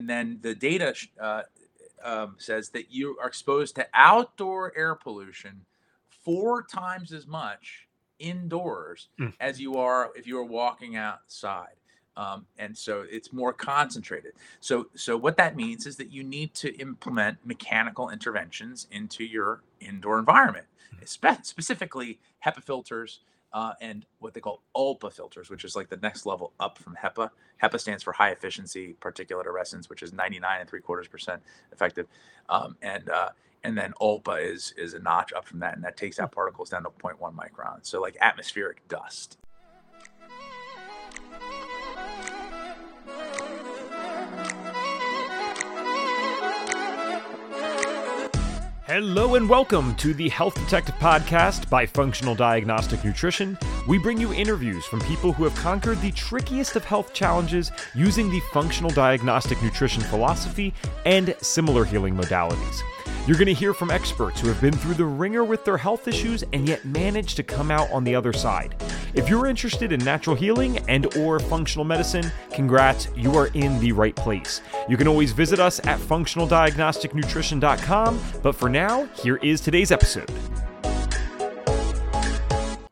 then the data uh, um, says that you are exposed to outdoor air pollution four times as much indoors mm. as you are if you are walking outside. Um, and so it's more concentrated. So, so what that means is that you need to implement mechanical interventions into your indoor environment, mm. spe- specifically HEPA filters uh, and what they call ULPA filters, which is like the next level up from HEPA. HEPA stands for high efficiency particulate arrestants, which is 99 and three quarters percent effective, um, and uh, and then ULPA is is a notch up from that, and that takes out particles down to 0.1 micron, so like atmospheric dust. Hello and welcome to the Health Detective Podcast by Functional Diagnostic Nutrition. We bring you interviews from people who have conquered the trickiest of health challenges using the functional diagnostic nutrition philosophy and similar healing modalities. You're going to hear from experts who have been through the ringer with their health issues and yet managed to come out on the other side. If you're interested in natural healing and or functional medicine, congrats, you are in the right place. You can always visit us at functionaldiagnosticnutrition.com, but for now, here is today's episode.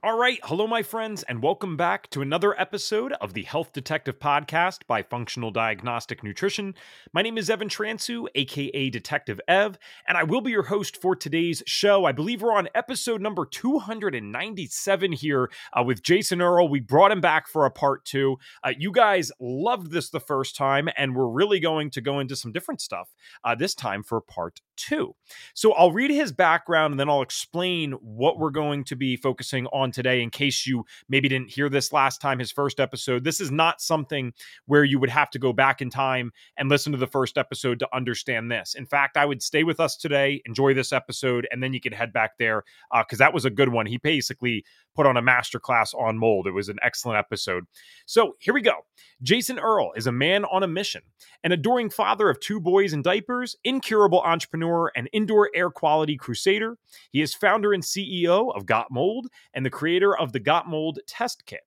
All right, hello, my friends, and welcome back to another episode of the Health Detective Podcast by Functional Diagnostic Nutrition. My name is Evan Transue, aka Detective Ev, and I will be your host for today's show. I believe we're on episode number 297 here uh, with Jason Earle. We brought him back for a part two. Uh, you guys loved this the first time, and we're really going to go into some different stuff uh, this time for part two. So I'll read his background and then I'll explain what we're going to be focusing on today in case you maybe didn't hear this last time, his first episode. This is not something where you would have to go back in time and listen to the first episode to understand this. In fact, I would stay with us today, enjoy this episode, and then you can head back there because uh, that was a good one. He basically put on a masterclass on mold. It was an excellent episode. So here we go. Jason Earle is a man on a mission, an adoring father of two boys in diapers, incurable entrepreneur, and indoor air quality crusader. He is founder and CEO of Got Mold and the creator of the Got Mold Test Kit.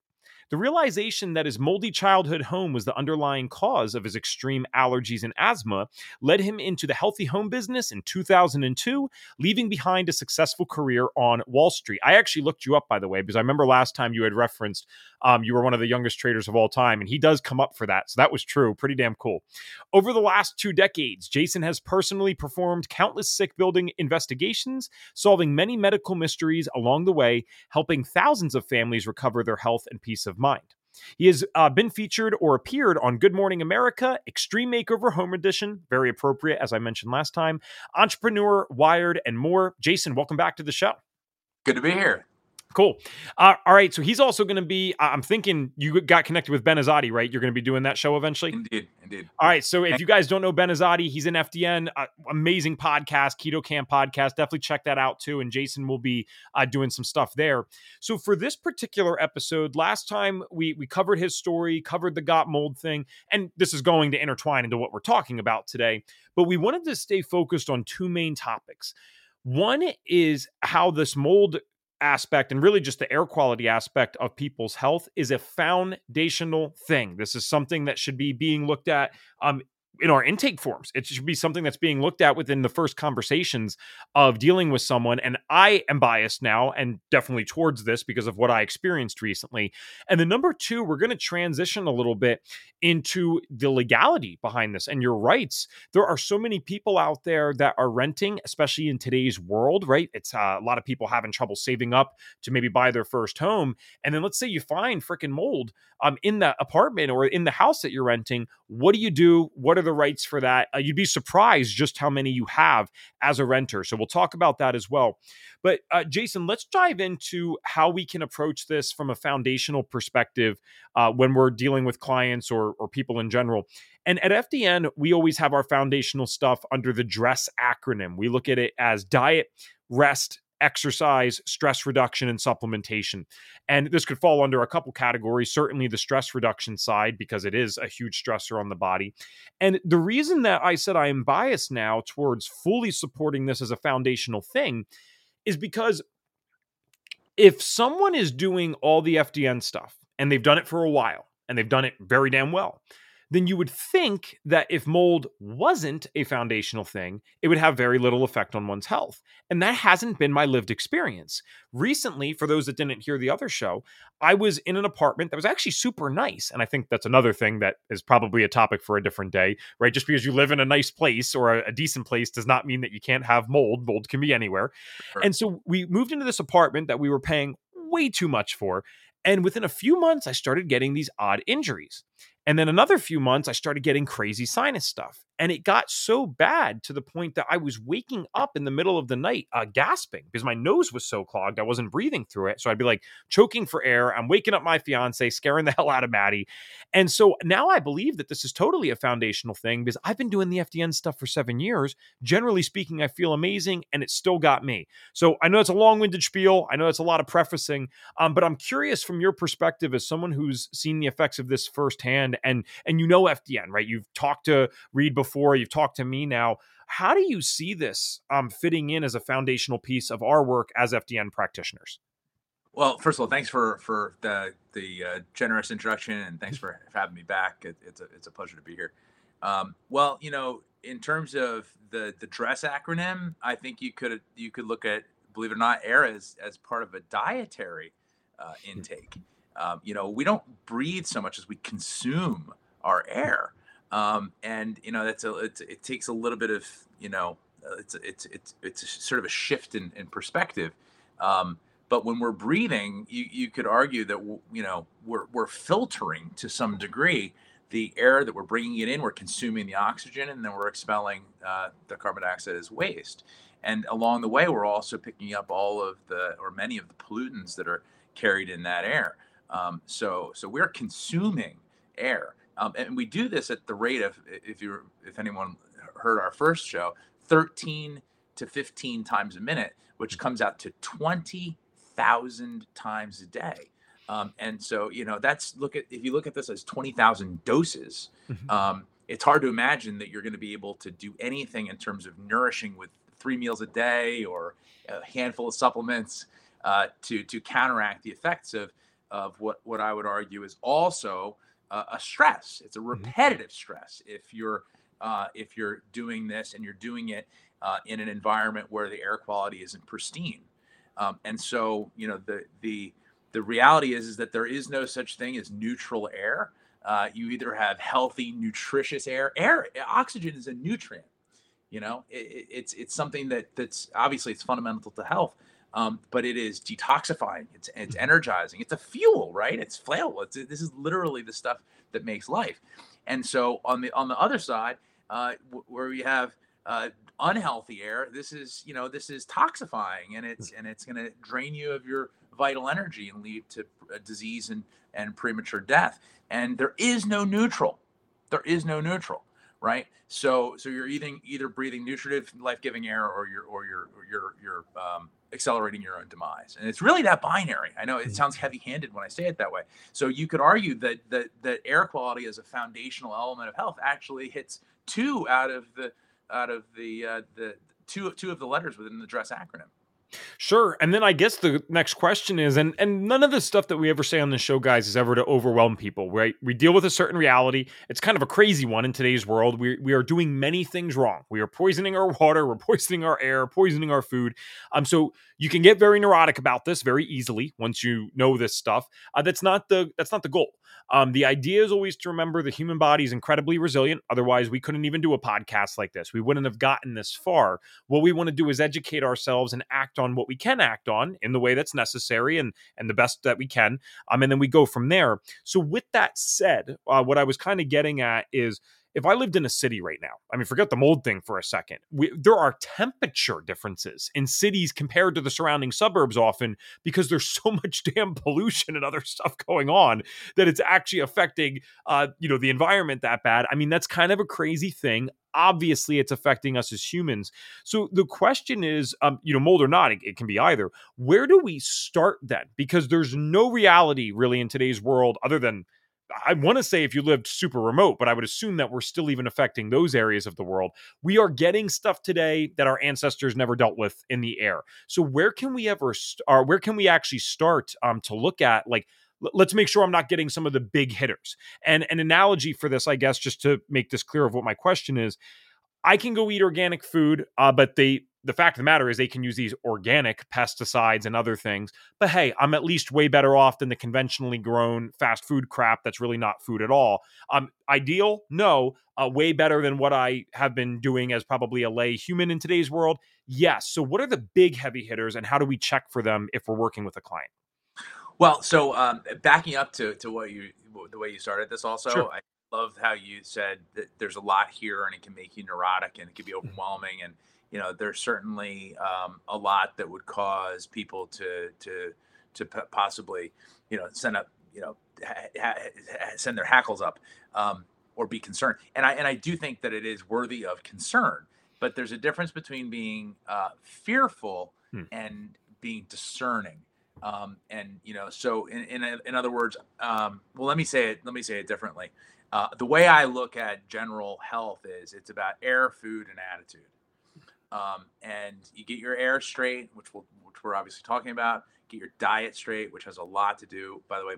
The realization that his moldy childhood home was the underlying cause of his extreme allergies and asthma led him into the healthy home business in 2002, leaving behind a successful career on Wall Street. I actually looked you up, by the way, because I remember last time you had referenced um, you were one of the youngest traders of all time, and he does come up for that. So that was true. Pretty damn cool. Over the last two decades, Jason has personally performed countless sick building investigations, solving many medical mysteries along the way, helping thousands of families recover their health and peace of mind. He has uh, been featured or appeared on Good Morning America, Extreme Makeover Home Edition, very appropriate, as I mentioned last time, Entrepreneur, Wired, and more. Jason, welcome back to the show. Good to be here. Cool. Uh, all right. So he's also going to be. I'm thinking you got connected with Ben Azadi, right? You're going to be doing that show eventually. Indeed, indeed. All right. So if you guys don't know Ben Azadi, he's an FDN. Uh, amazing podcast, Keto Kamp podcast. Definitely check that out too. And Jason will be uh, doing some stuff there. So for this particular episode, last time we we covered his story, covered the got mold thing, and this is going to intertwine into what we're talking about today. But we wanted to stay focused on two main topics. One is how this mold aspect and really just the air quality aspect of people's health is a foundational thing. This is something that should be being looked at um, in our intake forms. It should be something that's being looked at within the first conversations of dealing with someone. And I am biased now and definitely towards this because of what I experienced recently. And the number two, we're going to transition a little bit into the legality behind this and your rights. There are so many people out there that are renting, especially in today's world, right? It's uh, a lot of people having trouble saving up to maybe buy their first home. And then let's say you find freaking mold um, in that apartment or in the house that you're renting. What do you do? What are the rights for that? Uh, you'd be surprised just how many you have as a renter. So we'll talk about that as well. But uh, Jason, let's dive into how we can approach this from a foundational perspective uh, when we're dealing with clients or, or people in general. And at FDN, we always have our foundational stuff under the DRESS acronym. We look at it as diet, rest, exercise, stress reduction, and supplementation. And this could fall under a couple categories. Certainly the stress reduction side, because it is a huge stressor on the body. And the reason that I said I am biased now towards fully supporting this as a foundational thing is because if someone is doing all the FDN stuff and they've done it for a while and they've done it very damn well, then you would think that if mold wasn't a foundational thing, it would have very little effect on one's health. And that hasn't been my lived experience. Recently, for those that didn't hear the other show, I was in an apartment that was actually super nice. And I think that's another thing that is probably a topic for a different day, right? Just because you live in a nice place or a, a decent place does not mean that you can't have mold. Mold can be anywhere. Sure. And so we moved into this apartment that we were paying way too much for. And within a few months, I started getting these odd injuries. And then another few months, I started getting crazy sinus stuff. And it got so bad to the point that I was waking up in the middle of the night uh, gasping because my nose was so clogged. I wasn't breathing through it. So I'd be like choking for air. I'm waking up my fiance, scaring the hell out of Maddie. And so now I believe that this is totally a foundational thing because I've been doing the FDN stuff for seven years. Generally speaking, I feel amazing and it still got me. So I know it's a long winded spiel. I know it's a lot of prefacing, um, but I'm curious from your perspective as someone who's seen the effects of this firsthand and and you know FDN, right? You've talked to Reed before, you've talked to me now. How do you see this um, fitting in as a foundational piece of our work as FDN practitioners? Well, first of all, thanks for for the the uh, generous introduction, and thanks for having me back. It, it's a it's a pleasure to be here. Um, well, you know, in terms of the the dress acronym, I think you could you could look at believe it or not, air as as part of a dietary uh, intake. Um, you know, we don't breathe so much as we consume our air. Um, and you know, that's a it takes a little bit of you know, it's it's it's it's sort of a shift in, in perspective. Um, but when we're breathing, you, you could argue that you know we're we're filtering to some degree the air that we're bringing it in. We're consuming the oxygen, and then we're expelling uh, the carbon dioxide as waste. And along the way, we're also picking up all of the or many of the pollutants that are carried in that air. Um, so so we're consuming air, um, and we do this at the rate of if you if anyone heard our first show, 13 to 15 times a minute, which mm-hmm. comes out to 20,000 times a day. Um, and so you know that's look at if you look at this as 20,000 doses. Mm-hmm. Um, it's hard to imagine that you're going to be able to do anything in terms of nourishing with three meals a day or a handful of supplements uh, to to counteract the effects of of what what I would argue is also uh, a stress. It's a mm-hmm. repetitive stress if you're uh, if you're doing this and you're doing it uh, in an environment where the air quality isn't pristine. Um, and so you know the the the reality is is that there is no such thing as neutral air. Uh, you either have healthy, nutritious air. Air, oxygen is a nutrient. You know, it, it's it's something that that's obviously it's fundamental to health um, but it is detoxifying. It's it's energizing. It's a fuel, right? It's flammable. It's, this is literally the stuff that makes life. And so on the on the other side, uh, w- where we have uh, unhealthy air, this is you know this is toxifying, and it's and it's going to drain you of your vital energy and lead to disease and and premature death. And there is no neutral. There is no neutral right? So so you're eating either breathing nutritive, life-giving air, or you're or you're or you're you're um, accelerating your own demise. And it's really that binary. I know it mm-hmm. sounds heavy-handed when I say it that way. So you could argue that that that air quality as a foundational element of health actually hits two out of the out of the uh, the two two of the letters within the dress acronym. Sure. And then I guess the next question is and and none of the stuff that we ever say on the show guys is ever to overwhelm people, right? We deal with a certain reality. It's kind of a crazy one in today's world. We we are doing many things wrong. We are poisoning our water, we're poisoning our air, poisoning our food. Um so you can get very neurotic about this very easily once you know this stuff. Uh, that's not the that's not the goal. Um, the idea is always to remember the human body is incredibly resilient. Otherwise, we couldn't even do a podcast like this. We wouldn't have gotten this far. What we want to do is educate ourselves and act on what we can act on in the way that's necessary and and the best that we can. Um, and then we go from there. So, with that said, uh, what I was kind of getting at is if I lived in a city right now, I mean, forget the mold thing for a second. We, there are temperature differences in cities compared to the surrounding suburbs often because there's so much damn pollution and other stuff going on that it's actually affecting, uh, you know, the environment that bad. I mean, that's kind of a crazy thing. Obviously, it's affecting us as humans. So the question is, um, you know, mold or not, it, it can be either. Where do we start then? Because there's no reality really in today's world other than I want to say if you lived super remote, but I would assume that we're still even affecting those areas of the world. We are getting stuff today that our ancestors never dealt with in the air. So where can we ever, st- or where can we actually start um, to look at like let's make sure I'm not getting some of the big hitters. And an analogy for this, I guess, just to make this clear of what my question is, I can go eat organic food, uh, but they the fact of the matter is they can use these organic pesticides and other things. But hey, I'm at least way better off than the conventionally grown fast food crap that's really not food at all. Um, ideal? No. Uh, way better than what I have been doing as probably a lay human in today's world. Yes. So, what are the big heavy hitters, and how do we check for them if we're working with a client? Well, so um, backing up to to what you the way you started this, also, sure. I love how you said that there's a lot here, and it can make you neurotic, and it can be mm-hmm. overwhelming, and you know there's certainly um, a lot that would cause people to to to possibly you know send up you know ha- ha- send their hackles up um, or be concerned. And i and i do think that it is worthy of concern but there's a difference between being uh, fearful hmm. and being discerning um, and you know so in in, in other words um, well let me say it let me say it differently. Uh, the way i look at general health is it's about air food and attitude um, and you get your air straight, which we'll, which we're obviously talking about. Get your diet straight, which has a lot to do. By the way,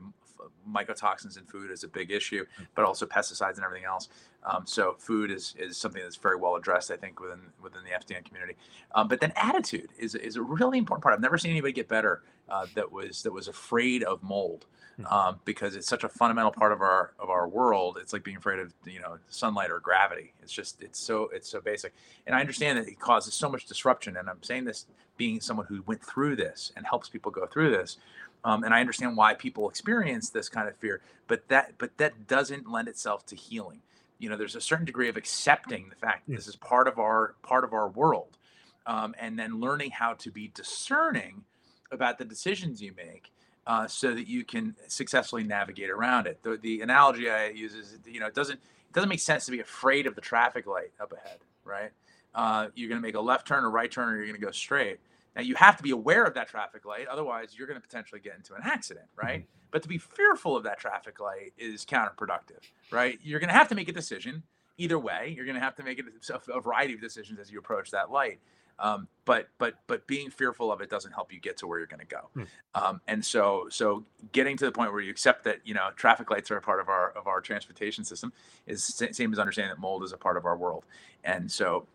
mycotoxins in food is a big issue, mm. but also pesticides and everything else. Um, so food is is something that's very well addressed, I think, within within the FDN community. Um, but then attitude is is a really important part. I've never seen anybody get better uh, that was that was afraid of mold. Hmm. Um, because it's such a fundamental part of our of our world. It's like being afraid of you know sunlight or gravity. It's just it's so it's so basic. And I understand that it causes so much disruption. And I'm saying this being someone who went through this and helps people go through this. Um, and I understand why people experience this kind of fear, but that but that doesn't lend itself to healing. You know, there's a certain degree of accepting the fact that this is part of our part of our world, um, and then learning how to be discerning about the decisions you make uh, so that you can successfully navigate around it. The, the analogy I use is, you know, it doesn't it doesn't make sense to be afraid of the traffic light up ahead, right? Uh, you're going to make a left turn, a right turn, or you're going to go straight. Now you have to be aware of that traffic light, otherwise you're going to potentially get into an accident, right? Mm-hmm. But to be fearful of that traffic light is counterproductive, right? You're going to have to make a decision either way. You're going to have to make a, a variety of decisions as you approach that light. Um, but but but being fearful of it doesn't help you get to where you're going to go. Hmm. Um, and so so getting to the point where you accept that you know traffic lights are a part of our of our transportation system is same as understanding that mold is a part of our world. And so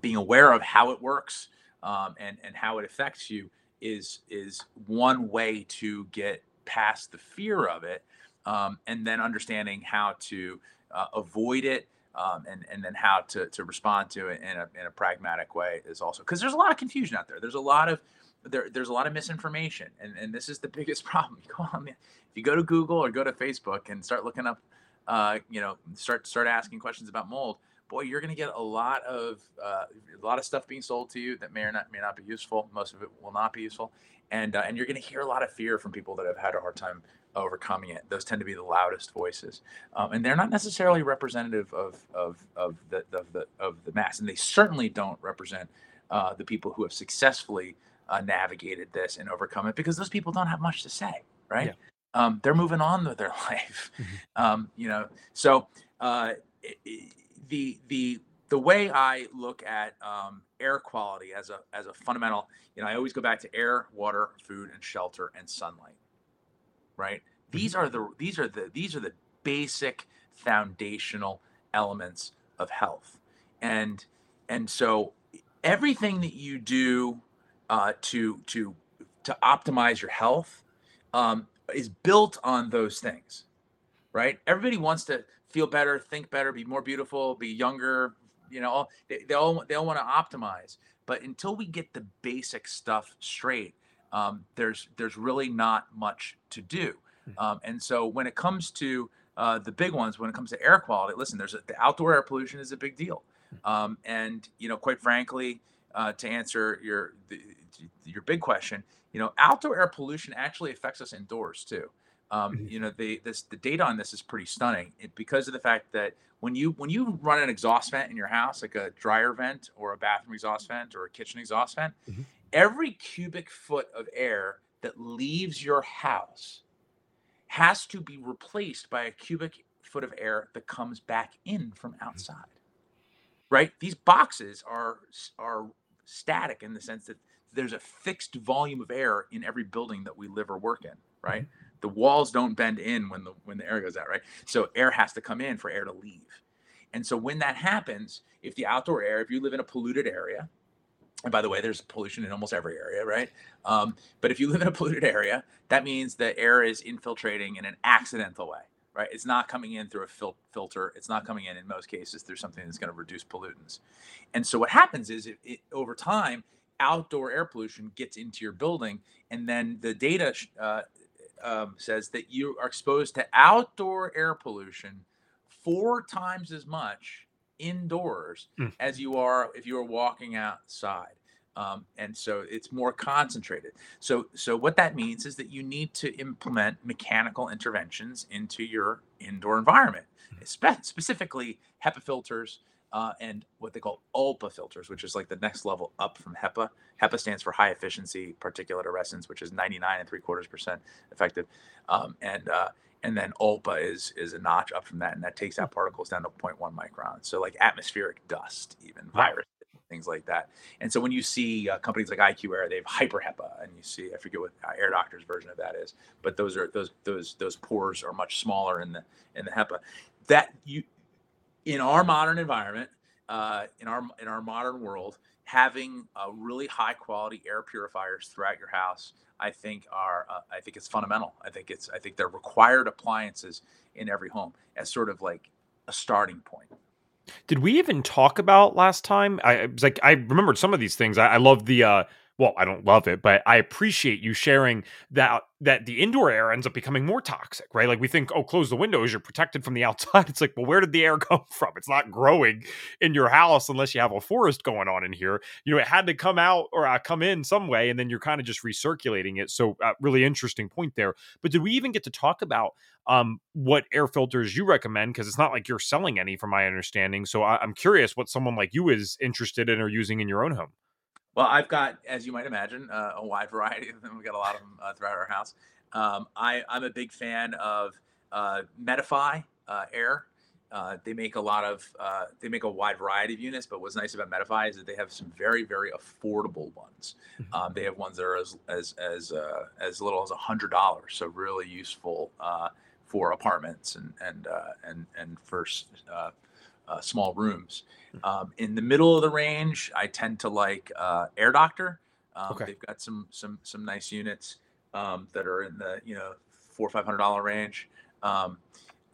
being aware of how it works um, and and how it affects you is is one way to get past the fear of it, um, and then understanding how to uh, avoid it um, and and then how to to respond to it in a in a pragmatic way is also because there's a lot of confusion out there. There's a lot of there, there's a lot of misinformation, and and this is the biggest problem. You go on, if you go to Google or go to Facebook and start looking up, uh, you know, start start asking questions about mold. Boy, you're going to get a lot of uh, a lot of stuff being sold to you that may or not may not be useful. Most of it will not be useful, and uh, and you're going to hear a lot of fear from people that have had a hard time overcoming it. Those tend to be the loudest voices, um, and they're not necessarily representative of of of the of the of the mass, and they certainly don't represent uh, the people who have successfully uh, navigated this and overcome it, because those people don't have much to say, right? Yeah. Um, they're moving on with their life, mm-hmm. um, you know. So uh, the the the way I look at um, air quality as a as a fundamental, you know, I always go back to air, water, food, and shelter and sunlight right? These mm-hmm. are the these are the these are the basic foundational elements of health, and and so everything that you do uh, to to to optimize your health um, is built on those things, right? Everybody wants to feel better, think better, be more beautiful, be younger. You know, they, they all they all want to optimize, but until we get the basic stuff straight, um, there's there's really not much to do. Hmm. Um, and so when it comes to uh, the big ones, when it comes to air quality, listen, there's a, the outdoor air pollution is a big deal. Hmm. Um, and you know, quite frankly, uh, to answer your the, your big question, you know, outdoor air pollution actually affects us indoors too. Um, mm-hmm. you know, the this the data on this is pretty stunning it, because of the fact that when you when you run an exhaust vent in your house, like a dryer vent or a bathroom exhaust vent or a kitchen exhaust vent, mm-hmm every cubic foot of air that leaves your house has to be replaced by a cubic foot of air that comes back in from mm-hmm. outside right these boxes are are static in the sense that there's a fixed volume of air in every building that we live or work in right mm-hmm. the walls don't bend in when the when the air goes out, right? So air has to come in for air to leave. And so when that happens, if the outdoor air, if you live in a polluted area, and by the way, there's pollution in almost every area, right? Um, but if you live in a polluted area, that means the air is infiltrating in an accidental way, right? It's not coming in through a fil- filter. It's not coming in in most cases through something that's going to reduce pollutants. And so what happens is, it, it, over time, outdoor air pollution gets into your building, and then the data uh, um, says that you are exposed to outdoor air pollution four times as much indoors mm. as you are if you are walking outside. Um, and so it's more concentrated. So, so what that means is that you need to implement mechanical interventions into your indoor environment, hmm. Spe- specifically HEPA filters uh, and what they call ULPA filters, which is like the next level up from HEPA. HEPA stands for high efficiency particulate arrestants, which is 99 and three quarters percent effective, um, and uh, and then ULPA is is a notch up from that, and that takes out particles down to 0.1 microns. So like atmospheric dust, even virus, things like that. And so when you see uh, companies like IQ Air, they have hyper HEPA, and you see I forget what uh, Air Doctor's version of that is, but those are those those those pores are much smaller in the in the HEPA. That you in our modern environment, uh, in our in our modern world, having a really high quality air purifiers throughout your house I think are uh, I think it's fundamental. I think it's I think they're required appliances in every home as sort of like a starting point. Did we even talk about last time? I was like I remembered some of these things. I, I love the uh well, I don't love it, but I appreciate you sharing that that the indoor air ends up becoming more toxic, right? Like we think, oh, close the windows, you're protected from the outside. It's like, well, where did the air come from? It's not growing in your house unless you have a forest going on in here. You know, it had to come out or uh, come in some way, and then you're kind of just recirculating it. So, uh, really interesting point there. But did we even get to talk about um, what air filters you recommend? Because it's not like you're selling any, from my understanding. So, I- I'm curious what someone like you is interested in or using in your own home. Well, I've got, as you might imagine, uh, a wide variety of them. We've got a lot of them uh, throughout our house. Um, I, am a big fan of uh, Medify uh, Air. Uh, they make a lot of, uh, they make a wide variety of units. But what's nice about Medify is that they have some very, very affordable ones. Mm-hmm. Um, they have ones that are as as as as little as a hundred dollars, so really useful for apartments and and and and for uh, small rooms. Hmm. Um, in the middle of the range, I tend to like uh, Air Doctor. Um, okay. They've got some some some nice units um, that are in the you know four or five hundred dollar range.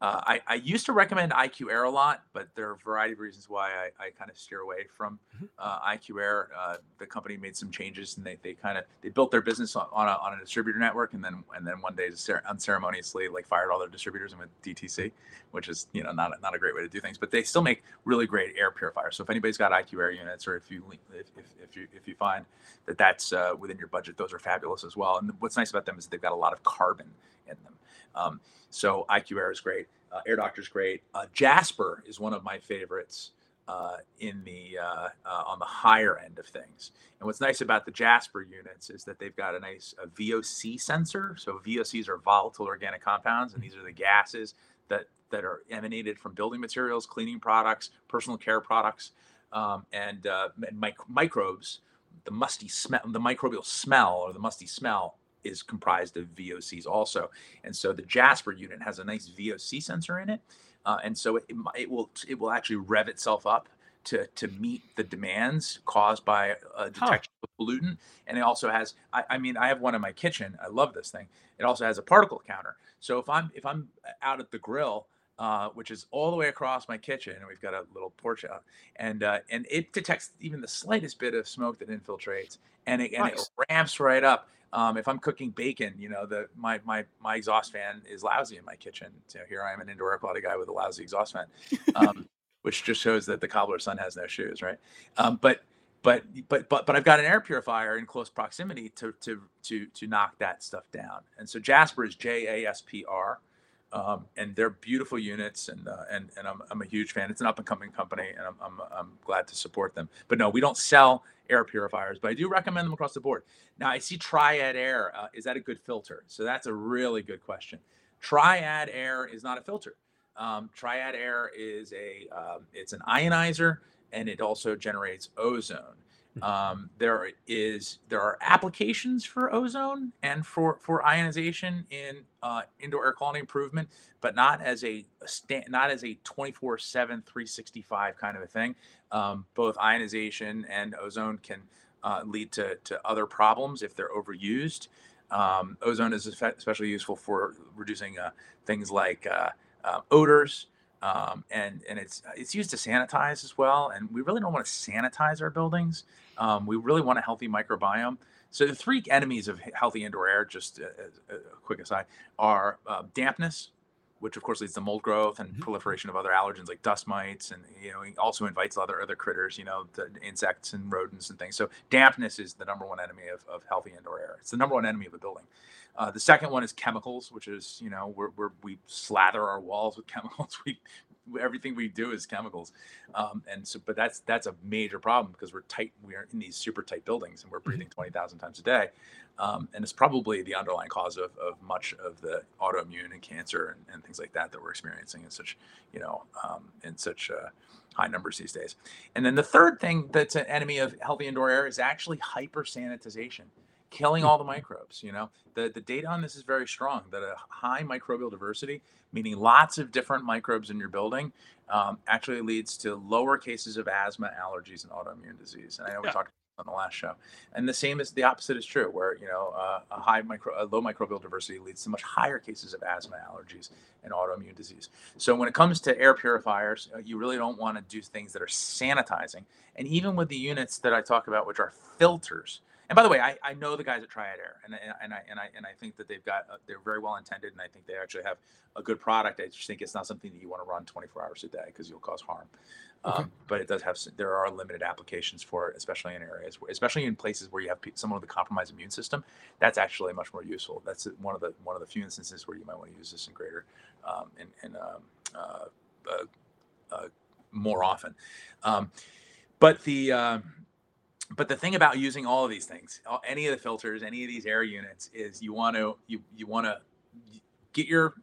Uh, I, I used to recommend IQ Air a lot, but there are a variety of reasons why I, I kind of steer away from mm-hmm. uh, IQ Air. Uh, the company made some changes, and they, they kind of they built their business on, on, a, on a distributor network, and then and then one day unceremoniously like fired all their distributors and went DTC, which is you know not not a great way to do things. But they still make really great air purifiers. So if anybody's got IQ Air units, or if you if, if, if you if you find that that's uh, within your budget, those are fabulous as well. And what's nice about them is they've got a lot of carbon in them. Um, so IQ Air is great. Uh, Air Doctor is great. Uh, Jaspr is one of my favorites uh, in the uh, uh, on the higher end of things. And what's nice about the Jaspr units is that they've got a nice a VOC sensor. So VOCs are volatile organic compounds, and these are the gases that that are emanated from building materials, cleaning products, personal care products, um, and, and mic- microbes. The musty smell, the microbial smell, or the musty smell is comprised of VOCs also. And so the Jaspr unit has a nice VOC sensor in it. Uh, and so it, it will it will actually rev itself up to to meet the demands caused by a detection huh. of pollutant. And it also has I, I, mean I have one in my kitchen. I love this thing. It also has a particle counter. So if I'm if I'm out at the grill. Uh, which is all the way across my kitchen, and we've got a little porch out, and uh, and it detects even the slightest bit of smoke that infiltrates, and it, and it ramps right up. Um, if I'm cooking bacon, you know, the my my my exhaust fan is lousy in my kitchen. So here I am, an indoor air quality guy with a lousy exhaust fan, um, which just shows that the cobbler's son has no shoes, right? Um, but but but but but I've got an air purifier in close proximity to to to to knock that stuff down. And so Jaspr is J A S P R. Um, and they're beautiful units, and uh, and and I'm, I'm a huge fan. It's an up and coming company, and I'm, I'm I'm glad to support them. But no, we don't sell air purifiers, but I do recommend them across the board. Now I see Triad Air. Uh, is that a good filter? So that's a really good question. Triad Air is not a filter. Um, Triad Air is a um, it's an ionizer, and it also generates ozone. Um, there is there are applications for ozone and for for ionization in uh, indoor air quality improvement, but not as a, not as a 24/7 365 kind of a thing. Um, both ionization and ozone can uh, lead to to other problems if they're overused. Um, ozone is especially useful for reducing uh, things like uh, uh, odors, um, and and it's it's used to sanitize as well. And we really don't want to sanitize our buildings. Um, we really want a healthy microbiome. So the three enemies of healthy indoor air, just a, a quick aside, are uh, dampness, which of course leads to mold growth and mm-hmm. proliferation of other allergens like dust mites, and you know also invites other other critters, you know, the insects and rodents and things. So dampness is the number one enemy of, of healthy indoor air. It's the number one enemy of a building. Uh, the second one is chemicals, which is you know we're, we're we slather our walls with chemicals. We everything we do is chemicals, um, and so but that's that's a major problem because we're tight. We are in these super tight buildings and we're breathing mm-hmm. twenty thousand times a day, um, and it's probably the underlying cause of, of much of the autoimmune and cancer and, and things like that that we're experiencing in such you know um, in such uh, high numbers these days. And then the third thing that's an enemy of healthy indoor air is actually hyper sanitization killing all the microbes. You know, the, the data on this is very strong that a high microbial diversity, meaning lots of different microbes in your building, um, actually leads to lower cases of asthma, allergies, and autoimmune disease. And I know we talked on the last show. And the same is the opposite is true, where you know uh, a high micro, a low microbial diversity leads to much higher cases of asthma, allergies, and autoimmune disease. So when it comes to air purifiers, uh, you really don't want to do things that are sanitizing. And even with the units that I talk about, which are filters, and by the way, I, I know the guys at Triad Air, and, and I and I and I think that they've got uh, they're very well intended, and I think they actually have a good product. I just think it's not something that you want to run 24 hours a day because you'll cause harm. Okay. Um, but it does have there are limited applications for it, especially in areas, where, especially in places where you have someone with a compromised immune system. That's actually much more useful. That's one of the one of the few instances where you might want to use this in greater um, and, and um, uh, uh, uh, more often. Um, but the um, but the thing about using all of these things, any of the filters, any of these air units, is you want to you you want to get your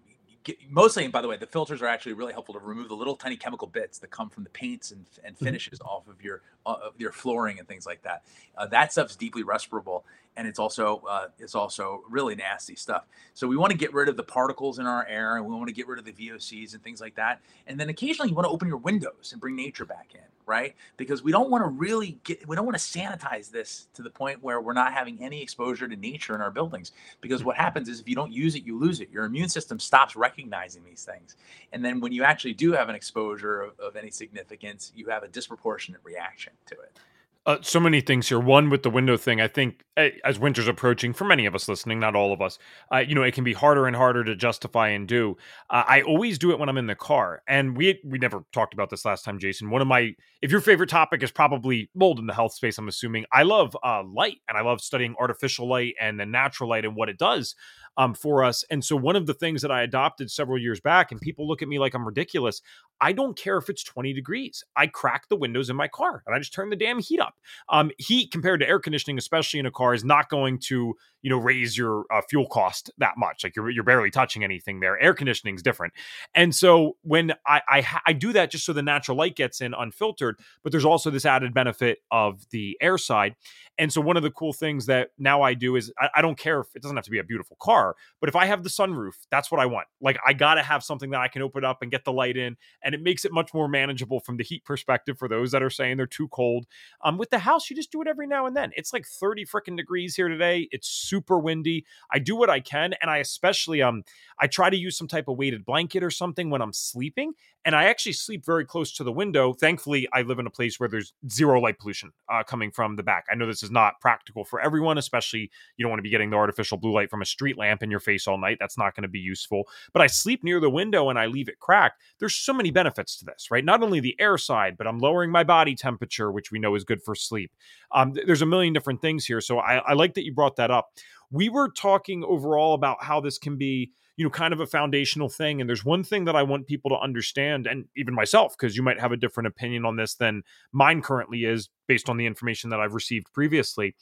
get, mostly. And by the way, the filters are actually really helpful to remove the little tiny chemical bits that come from the paints and, and mm-hmm. finishes mm-hmm. off of your uh, your flooring and things like that. Uh, that stuff's deeply respirable, and it's also uh, it's also really nasty stuff. So we want to get rid of the particles in our air, and we want to get rid of the VOCs and things like that. And then occasionally you want to open your windows and bring nature back in, right? Because we don't want to really get we don't want to sanitize this to the point where we're not having any exposure to nature in our buildings. Because what happens is if you don't use it, you lose it. Your immune system stops recognizing these things, and then when you actually do have an exposure of, of any significance, you have a disproportionate reaction to it. Uh, so many things here. One with the window thing, I think eh, as winter's approaching, for many of us listening, not all of us, uh, you know, it can be harder and harder to justify and do. Uh, I always do it when I'm in the car, and we we never talked about this last time, Jason. One of my, if your favorite topic is probably mold in the health space, I'm assuming I love uh, light, and I love studying artificial light and the natural light and what it does um, for us. And so, one of the things that I adopted several years back, and people look at me like I'm ridiculous, I don't care if it's 20 degrees. I crack the windows in my car and I just turn the damn heat up. Um, heat compared to air conditioning, especially in a car, is not going to you know raise your uh, fuel cost that much. Like you're you're barely touching anything there. Air conditioning is different. And so when I I, I do that just so the natural light gets in unfiltered, but there's also this added benefit of the air side. And so one of the cool things that now I do is I, I, don't care if it doesn't have to be a beautiful car, but if I have the sunroof, that's what I want. Like I gotta have something that I can open up and get the light in, and it makes it much more manageable from the heat perspective for those that are saying they're too cold. Um, with the house, you just do it every now and then. It's like 30 freaking degrees here today. It's super windy. I do what I can, and I especially um I try to use some type of weighted blanket or something when I'm sleeping, and I actually sleep very close to the window. Thankfully, I live in a place where there's zero light pollution uh, coming from the back. I know this is not practical for everyone, especially you don't want to be getting the artificial blue light from a street lamp in your face all night. That's not going to be useful. But I sleep near the window and I leave it cracked. There's so many benefits to this, right? Not only the air side, but I'm lowering my body temperature, which we know is good for sleep. Um, there's a million different things here. So I, I like that you brought that up. We were talking overall about how this can be you know kind of a foundational thing and there's one thing that i want people to understand and even myself because you might have a different opinion on this than mine currently is based on the information that i've received previously.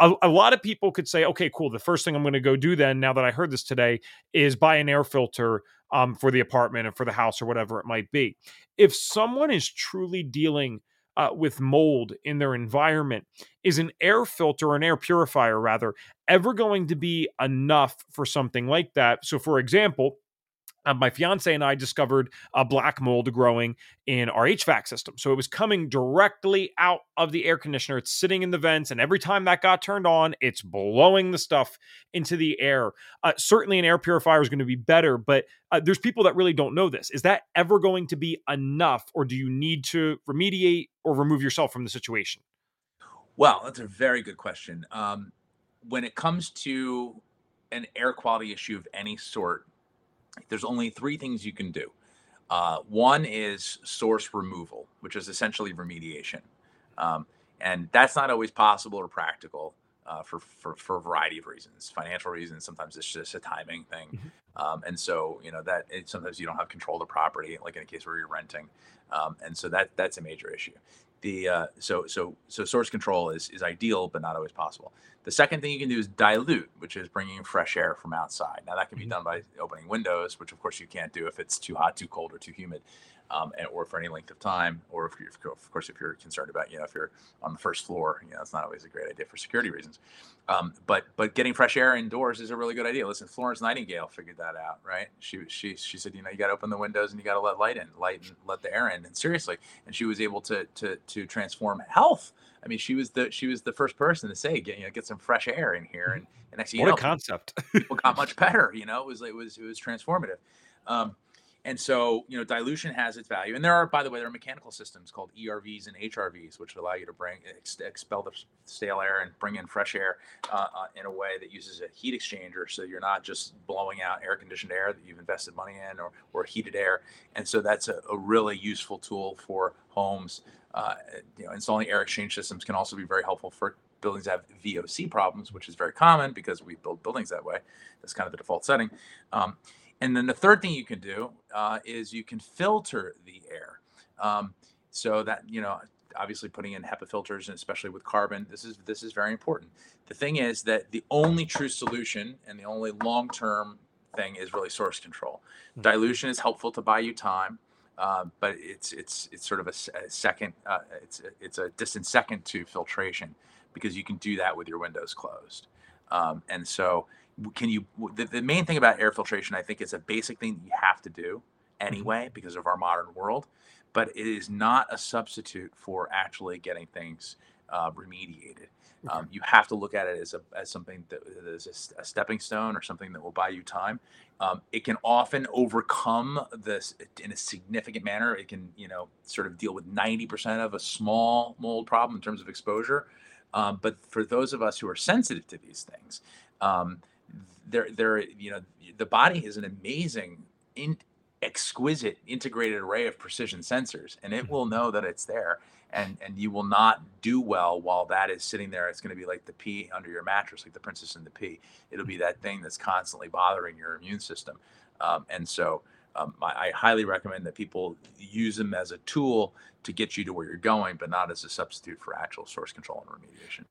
A, a lot of people could say okay cool the first thing i'm going to go do then now that i heard this today is buy an air filter um, for the apartment and for the house or whatever it might be. If someone is truly dealing uh, with mold in their environment. Is an air filter, an air purifier rather, ever going to be enough for something like that? So, for example, uh, my fiance and I discovered a black mold growing in our HVAC system. So it was coming directly out of the air conditioner. It's sitting in the vents, and every time that got turned on, it's blowing the stuff into the air. Uh, certainly, an air purifier is going to be better, but uh, there's people that really don't know this. Is that ever going to be enough, or do you need to remediate or remove yourself from the situation? Well, that's a very good question. Um, when it comes to an air quality issue of any sort, there's only three things you can do. Uh, one is source removal, which is essentially remediation. Um, and that's not always possible or practical uh, for, for, for a variety of reasons, financial reasons. Sometimes it's just a timing thing. Mm-hmm. Um, and so, you know, that it, sometimes you don't have control of the property, like in a case where you're renting. Um, and so that that's a major issue the uh, so so so source control is is ideal but not always possible. The second thing you can do is dilute which is bringing fresh air from outside. Now that can be mm-hmm. done by opening windows which of course you can't do if it's too hot too cold or too humid um, and, or for any length of time, or if, of course if you're concerned about you know if you're on the first floor, you know it's not always a great idea for security reasons. Um, but but getting fresh air indoors is a really good idea. Listen, Florence Nightingale figured that out, right? She she she said you know you got to open the windows and you got to let light in, light and let the air in, and seriously, and she was able to to to transform health. I mean, she was the she was the first person to say, get you know, get some fresh air in here, and, and next what you know, a concept. people got much better. You know, it was it was it was transformative. Um, and so, you know, dilution has its value. And there are, by the way, there are mechanical systems called ERVs and HRVs, which allow you to bring ex- expel the stale air and bring in fresh air uh, uh, in a way that uses a heat exchanger. So you're not just blowing out air conditioned air that you've invested money in or, or heated air. And so that's a, a really useful tool for homes. Uh, you know, installing air exchange systems can also be very helpful for buildings that have VOC problems, which is very common because we build buildings that way. That's kind of the default setting. Um, and then the third thing you can do uh, is you can filter the air. Um, so that you know, obviously putting in HEPA filters, and especially with carbon, this is this is very important. The thing is that the only true solution and the only long-term thing is really source control. Mm-hmm. Dilution is helpful to buy you time. Uh, but it's it's it's sort of a, a second uh, it's it's a distant second to filtration because you can do that with your windows closed um, and so can you the, the main thing about air filtration i think is a basic thing that you have to do mm-hmm. anyway mm-hmm. because of our modern world but it is not a substitute for actually getting things uh, remediated okay. um, you have to look at it as, a, as something that is a, a stepping stone or something that will buy you time um, it can often overcome this in a significant manner it can you know sort of deal with 90% of a small mold problem in terms of exposure um, but for those of us who are sensitive to these things um, they're, they're, you know, the body is an amazing, in, exquisite integrated array of precision sensors, and it mm-hmm. will know that it's there. And, and you will not do well while that is sitting there. It's going to be like the pea under your mattress, like the princess and the pea. It'll be that thing that's constantly bothering your immune system. Um, and so um, I, I, highly recommend that people use them as a tool to get you to where you're going, but not as a substitute for actual source control and remediation.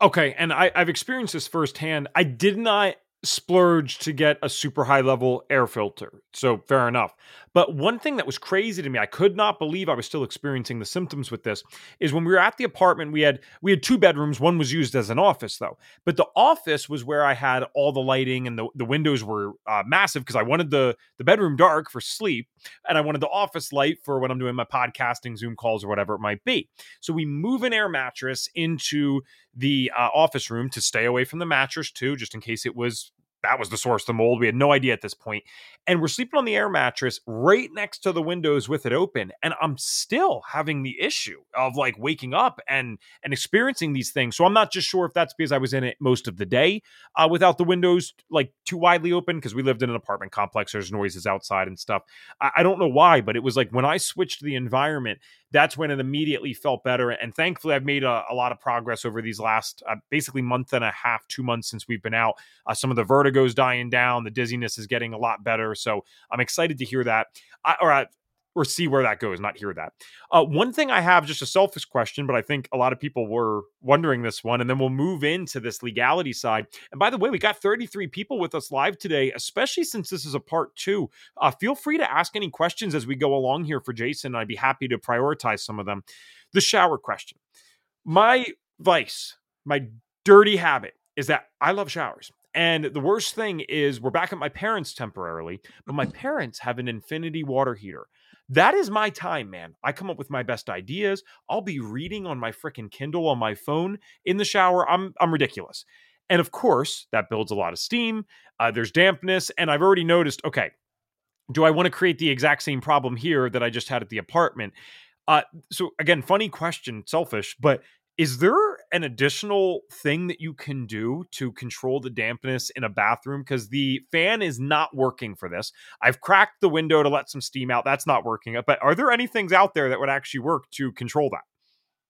Okay, and I, I've experienced this firsthand. I did not splurge to get a super high level air filter. So fair enough. But one thing that was crazy to me, I could not believe I was still experiencing the symptoms with this, is when we were at the apartment, we had we had two bedrooms. One was used as an office though. But the office was where I had all the lighting and the, the windows were uh, massive because I wanted the the bedroom dark for sleep and I wanted the office light for when I'm doing my podcasting, Zoom calls, or whatever it might be. So we move an air mattress into the uh, office room to stay away from the mattress too, just in case it was that was the source of the mold. We had no idea at this point. And we're sleeping on the air mattress right next to the windows with it open. And I'm still having the issue of like waking up and and experiencing these things. So I'm not just sure if that's because I was in it most of the day uh, without the windows like too widely open because we lived in an apartment complex. There's noises outside and stuff. I, I don't know why, but it was like when I switched the environment, that's when it immediately felt better. And thankfully, I've made a, a lot of progress over these last uh, basically month and a half, two months since we've been out. Uh, some of the vertigo's dying down, the dizziness is getting a lot better. So I'm excited to hear that. I, or uh, or see where that goes, not hear that. Uh, one thing I have, just a selfish question, but I think a lot of people were wondering this one, and then we'll move into this legality side. And by the way, we got 33 people with us live today, especially since this is a part two. Uh, feel free to ask any questions as we go along here for Jason. I'd be happy to prioritize some of them. The shower question. My vice, my dirty habit is that I love showers. And the worst thing is, we're back at my parents temporarily, but my parents have an infinity water heater. That is my time, man. I come up with my best ideas. I'll be reading on my freaking Kindle on my phone in the shower. I'm I'm ridiculous. And of course, that builds a lot of steam. Uh, there's dampness, and I've already noticed. Okay, do I want to create the exact same problem here that I just had at the apartment? Uh, so again, funny question, selfish, but is there an additional thing that you can do to control the dampness in a bathroom? Because the fan is not working for this. I've cracked the window to let some steam out. That's not working. But are there any things out there that would actually work to control that?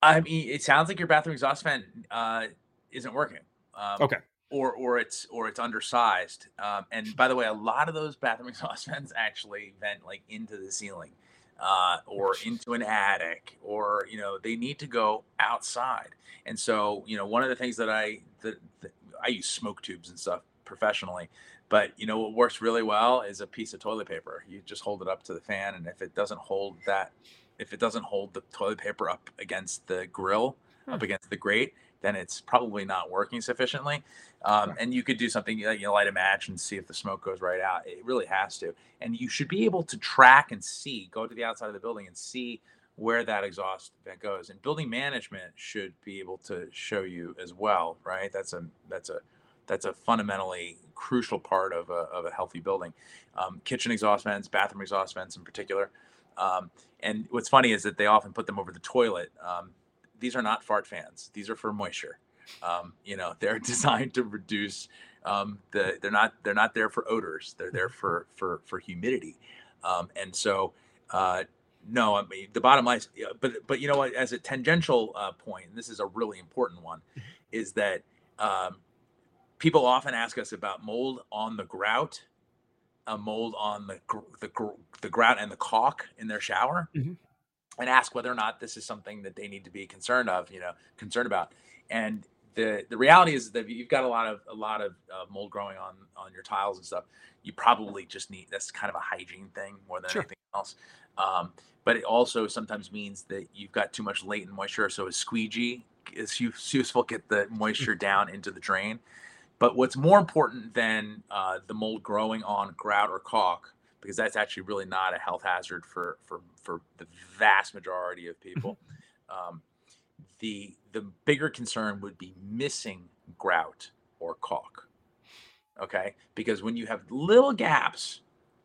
I mean, it sounds like your bathroom exhaust fan uh, isn't working. Um, okay. Or, or it's or it's undersized. Um, and by the way, a lot of those bathroom exhaust fans actually vent like into the ceiling uh, or into an attic or you know they need to go outside. And so you know one of the things that i that, that i use smoke tubes and stuff professionally but you know what works really well is a piece of toilet paper. You just hold it up to the fan and if it doesn't hold that if it doesn't hold the toilet paper up against the grill hmm. up against the grate then it's probably not working sufficiently. Um, and you could do something like you know, light a match and see if the smoke goes right out. It really has to. And you should be able to track and see, go to the outside of the building and see where that exhaust vent goes. And building management should be able to show you as well, right? That's a that's a that's a fundamentally crucial part of a, of a healthy building. Um, kitchen exhaust vents, bathroom exhaust vents in particular. Um, and what's funny is that they often put them over the toilet. Um, these are not fart fans. These are for moisture. Um, you know, they're designed to reduce um, the. They're not. They're not there for odors. They're there for for for humidity. Um, and so, uh, no, I mean the bottom line. Is, but but you know what? As a tangential uh, point, and this is a really important one, is that um, people often ask us about mold on the grout, a mold on the the the grout and the caulk in their shower. Mm-hmm and ask whether or not this is something that they need to be concerned of, you know, concerned about. And the the reality is that you've got a lot of a lot of uh, mold growing on on your tiles and stuff. You probably just need that's kind of a hygiene thing more than sure. anything else. Um, but it also sometimes means that you've got too much latent moisture. So a squeegee is useful. Get the moisture down into the drain. But what's more important than uh, the mold growing on grout or caulk because that's actually really not a health hazard for for for the vast majority of people. Um, the the bigger concern would be missing grout or caulk. Okay, because when you have little gaps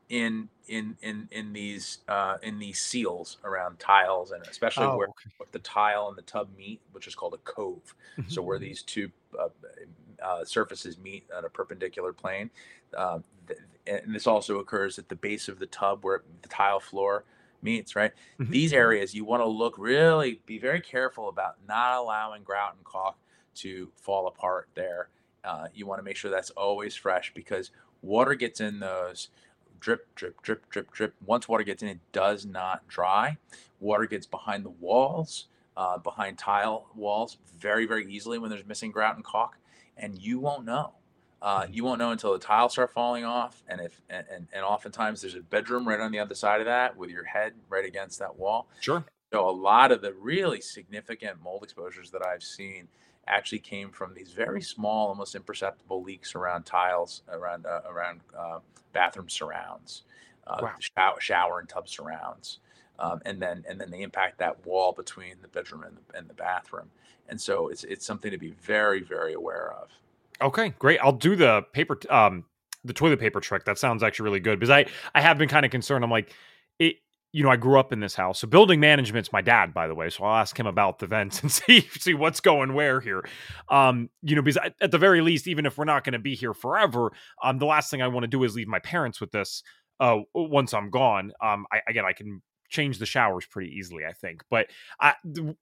in in in in these uh, in these seals around tiles and especially oh, where okay. the tile and the tub meet, which is called a cove. so where these two uh, uh, surfaces meet on a perpendicular plane, uh, and this also occurs at the base of the tub where the tile floor meets. Right, mm-hmm. these areas you want to look really be very careful about not allowing grout and caulk to fall apart there. Uh, you want to make sure that's always fresh because water gets in those drip, drip, drip, drip, drip. Once water gets in, it does not dry. Water gets behind the walls, uh, behind tile walls, very, very easily when there's missing grout and caulk, and you won't know. Uh, mm-hmm. you won't know until the tiles start falling off, and if and, and and oftentimes there's a bedroom right on the other side of that with your head right against that wall. Sure. So a lot of the really significant mold exposures that I've seen actually came from these very small, almost imperceptible leaks around tiles, around uh, around uh, bathroom surrounds, uh, wow. shower, shower, and tub surrounds, um, and then and then they impact that wall between the bedroom and the, and the bathroom. And so it's it's something to be very very aware of. Okay, great. I'll do the paper um the toilet paper trick. That sounds actually really good because I I have been kind of concerned. I'm like it you know, I grew up in this house. So building management's my dad, by the way. So I'll ask him about the vents and see see what's going where here. Um, you know, because at the very least, even if we're not going to be here forever, um, the last thing I want to do is leave my parents with this. Uh, once I'm gone, um, I, again, I can change the showers pretty easily, I think. But I,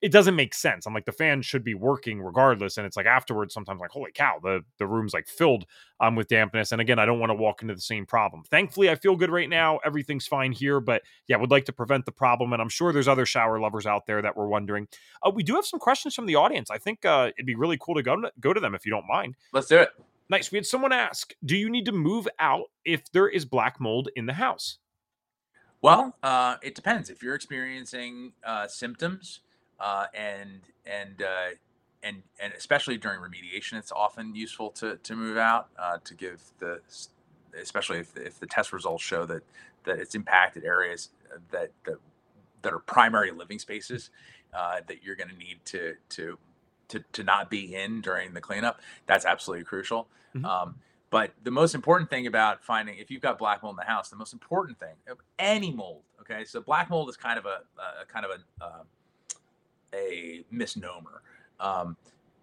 it doesn't make sense. I'm like the fan should be working regardless, and it's like afterwards sometimes like holy cow, the the room's like filled um with dampness. And again, I don't want to walk into the same problem. Thankfully, I feel good right now. Everything's fine here, but yeah, would like to prevent the problem. And I'm sure there's other shower lovers out there that were wondering. Uh, we do have some questions from the audience. I think uh, it'd be really cool to go to, go to them if you don't mind. Let's do it. Nice. We had someone ask, "Do you need to move out if there is black mold in the house?" Well, uh, it depends. If you're experiencing uh, symptoms uh, and and uh, and and especially during remediation, it's often useful to to move out uh, to give the especially if the, if the test results show that that it's impacted areas that that that are primary living spaces uh, that you're going to need to to to to not be in during the cleanup. That's absolutely crucial. Mm-hmm. Um, but the most important thing about finding if you've got black mold in the house, the most important thing of any mold, okay, so black mold is kind of a, a kind of a uh, a misnomer. Um,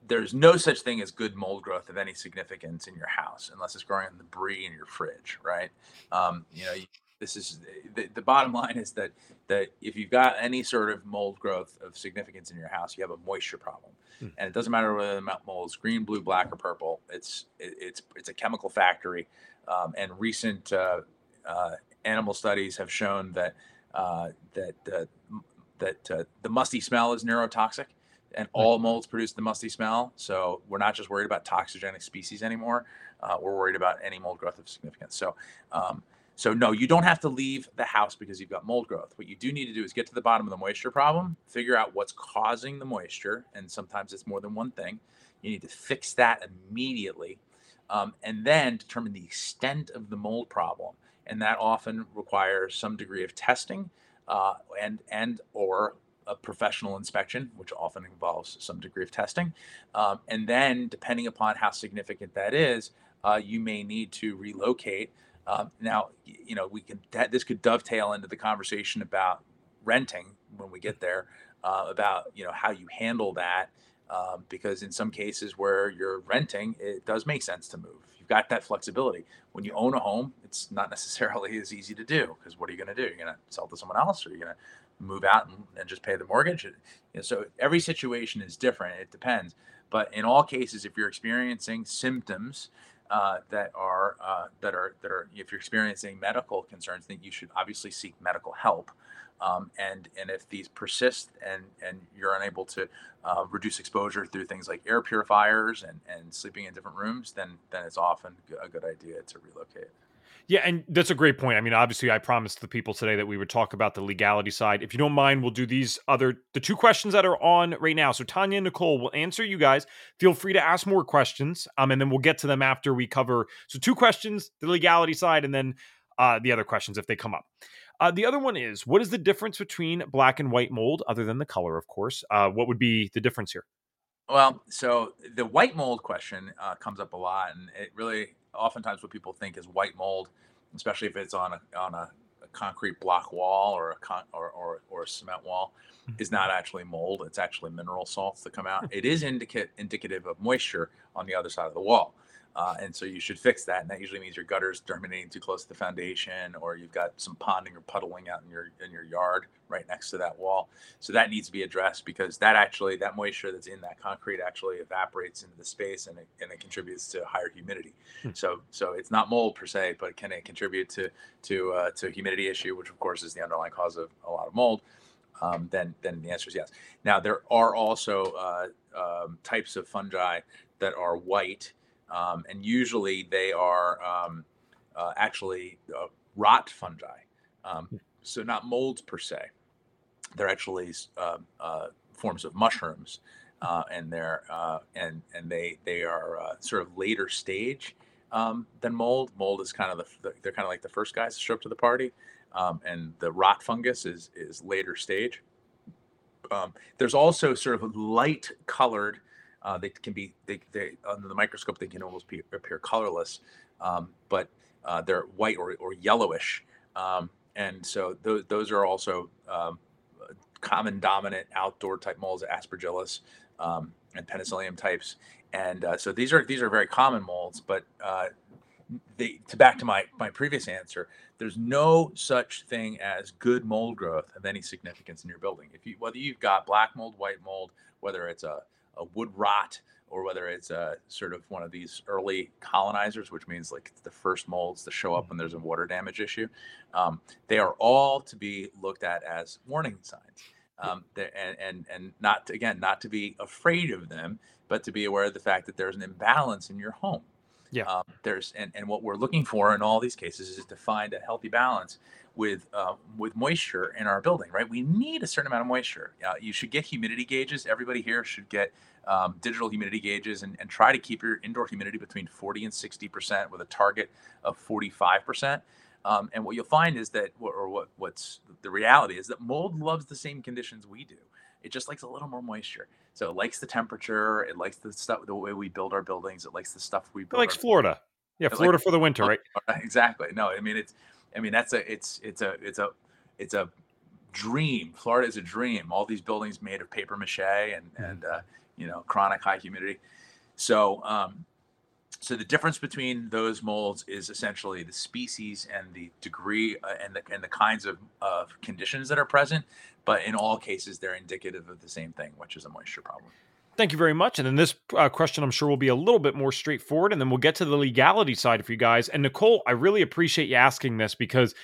there's no such thing as good mold growth of any significance in your house unless it's growing in the brie in your fridge, right? Um, you know, this is the, the bottom line is that that if you've got any sort of mold growth of significance in your house, you have a moisture problem, mm. and it doesn't matter whether the mold is green, blue, black, or purple. It's it, it's it's a chemical factory, um, and recent uh, uh, animal studies have shown that uh, that uh, that uh, the musty smell is neurotoxic, and hmm. all molds produce the musty smell. So we're not just worried about toxigenic species anymore. Uh, we're worried about any mold growth of significance. So um, so no, you don't have to leave the house because you've got mold growth. What you do need to do is get to the bottom of the moisture problem, figure out what's causing the moisture, and sometimes it's more than one thing. You need to fix that immediately, um, and then determine the extent of the mold problem. And that often requires some degree of testing, uh, and and or a professional inspection, which often involves some degree of testing. Um, and then, depending upon how significant that is, uh, you may need to relocate um, now, you know, we can this could dovetail into the conversation about renting when we get there, uh, about you know how you handle that, um, because in some cases where you're renting, it does make sense to move. You've got that flexibility. When you own a home, it's not necessarily as easy to do because what are you going to do? You're going to sell to someone else, or you're going to move out and, and, just pay the mortgage. You know, so every situation is different. It depends. But in all cases, if you're experiencing symptoms uh, that are uh, that are that are if you're experiencing medical concerns, then you should obviously seek medical help. Um, and and if these persist and and you're unable to uh, reduce exposure through things like air purifiers and and sleeping in different rooms, then then it's often a good idea to relocate. Yeah, and that's a great point. I mean, obviously, I promised the people today that we would talk about the legality side. If you don't mind, we'll do these other the two questions that are on right now. So Tanya and Nicole will answer you guys. Feel free to ask more questions, um, and then we'll get to them after we cover. So two questions, the legality side, and then uh, the other questions if they come up. Uh, the other one is, what is the difference between black and white mold, other than the color, of course? Uh, what would be the difference here? Well, so the white mold question uh, comes up a lot, and it really oftentimes what people think is white mold, especially if it's on a on a, a concrete block wall or a con- or, or, or a cement wall, mm-hmm. is not actually mold. It's actually mineral salts that come out. it is indicate indicative of moisture on the other side of the wall. Uh, and so you should fix that. And that usually means your gutter's terminating too close to the foundation, or you've got some ponding or puddling out in your in your yard right next to that wall. So that needs to be addressed because that actually that moisture that's in that concrete actually evaporates into the space and it, and it contributes to higher humidity. Hmm. So so it's not mold per se, but can it contribute to to uh, to humidity issue, which of course is the underlying cause of a lot of mold. Um, then then the answer is yes. Now there are also uh, um, types of fungi that are white um, and usually they are um, uh, actually uh, rot fungi. Um, hmm. so not molds per se. They're actually uh, uh forms of mushrooms, uh, and they're uh, and and they they are sort of later stage um, than mold. Mold is kind of the they're kind of like the first guys to show up to the party, um, and the rot fungus is is later stage. Um, there's also sort of light colored uh, they can be they, they under the microscope they can almost be, appear colorless, um, but uh, they're white or, or yellowish, um, and so those those are also um, common dominant outdoor type molds, aspergillus um, and penicillium types, and uh, so these are these are very common molds, but uh, they to back to my my previous answer there's no such thing as good mold growth of any significance in your building. If you whether you've got black mold white mold whether it's a, a wood rot or whether it's a sort of one of these early colonizers which means like the first molds to show up when there's a water damage issue. Um, they are all to be looked at as warning signs. Um, and and and not again not to be afraid of them but to be aware of the fact that there's an imbalance in your home. Yeah. Um, there's and, and what we're looking for in all these cases is to find a healthy balance with uh, with moisture in our building. Right. We need a certain amount of moisture. Uh, you should get humidity gauges. Everybody here should get um, digital humidity gauges and, and try to keep your indoor humidity between 40 and 60 percent with a target of 45 percent. Um, and what you'll find is that, or what, what's the reality is that mold loves the same conditions we do. It just likes a little more moisture. So it likes the temperature. It likes the stuff, the way we build our buildings. It likes the stuff we build. It likes Florida. Yeah, Florida like, for the winter, right? Exactly. No, I mean it's. I mean that's a. It's it's a it's a it's a dream. Florida is a dream. All these buildings made of paper mache and mm-hmm. and uh, you know chronic high humidity. So um, so the difference between those molds is essentially the species and the degree uh, and the and the kinds of, of conditions that are present but in all cases they're indicative of the same thing which is a moisture problem Thank you very much. And then this uh, question, I'm sure, will be a little bit more straightforward. And then we'll get to the legality side for you guys. And Nicole, I really appreciate you asking this because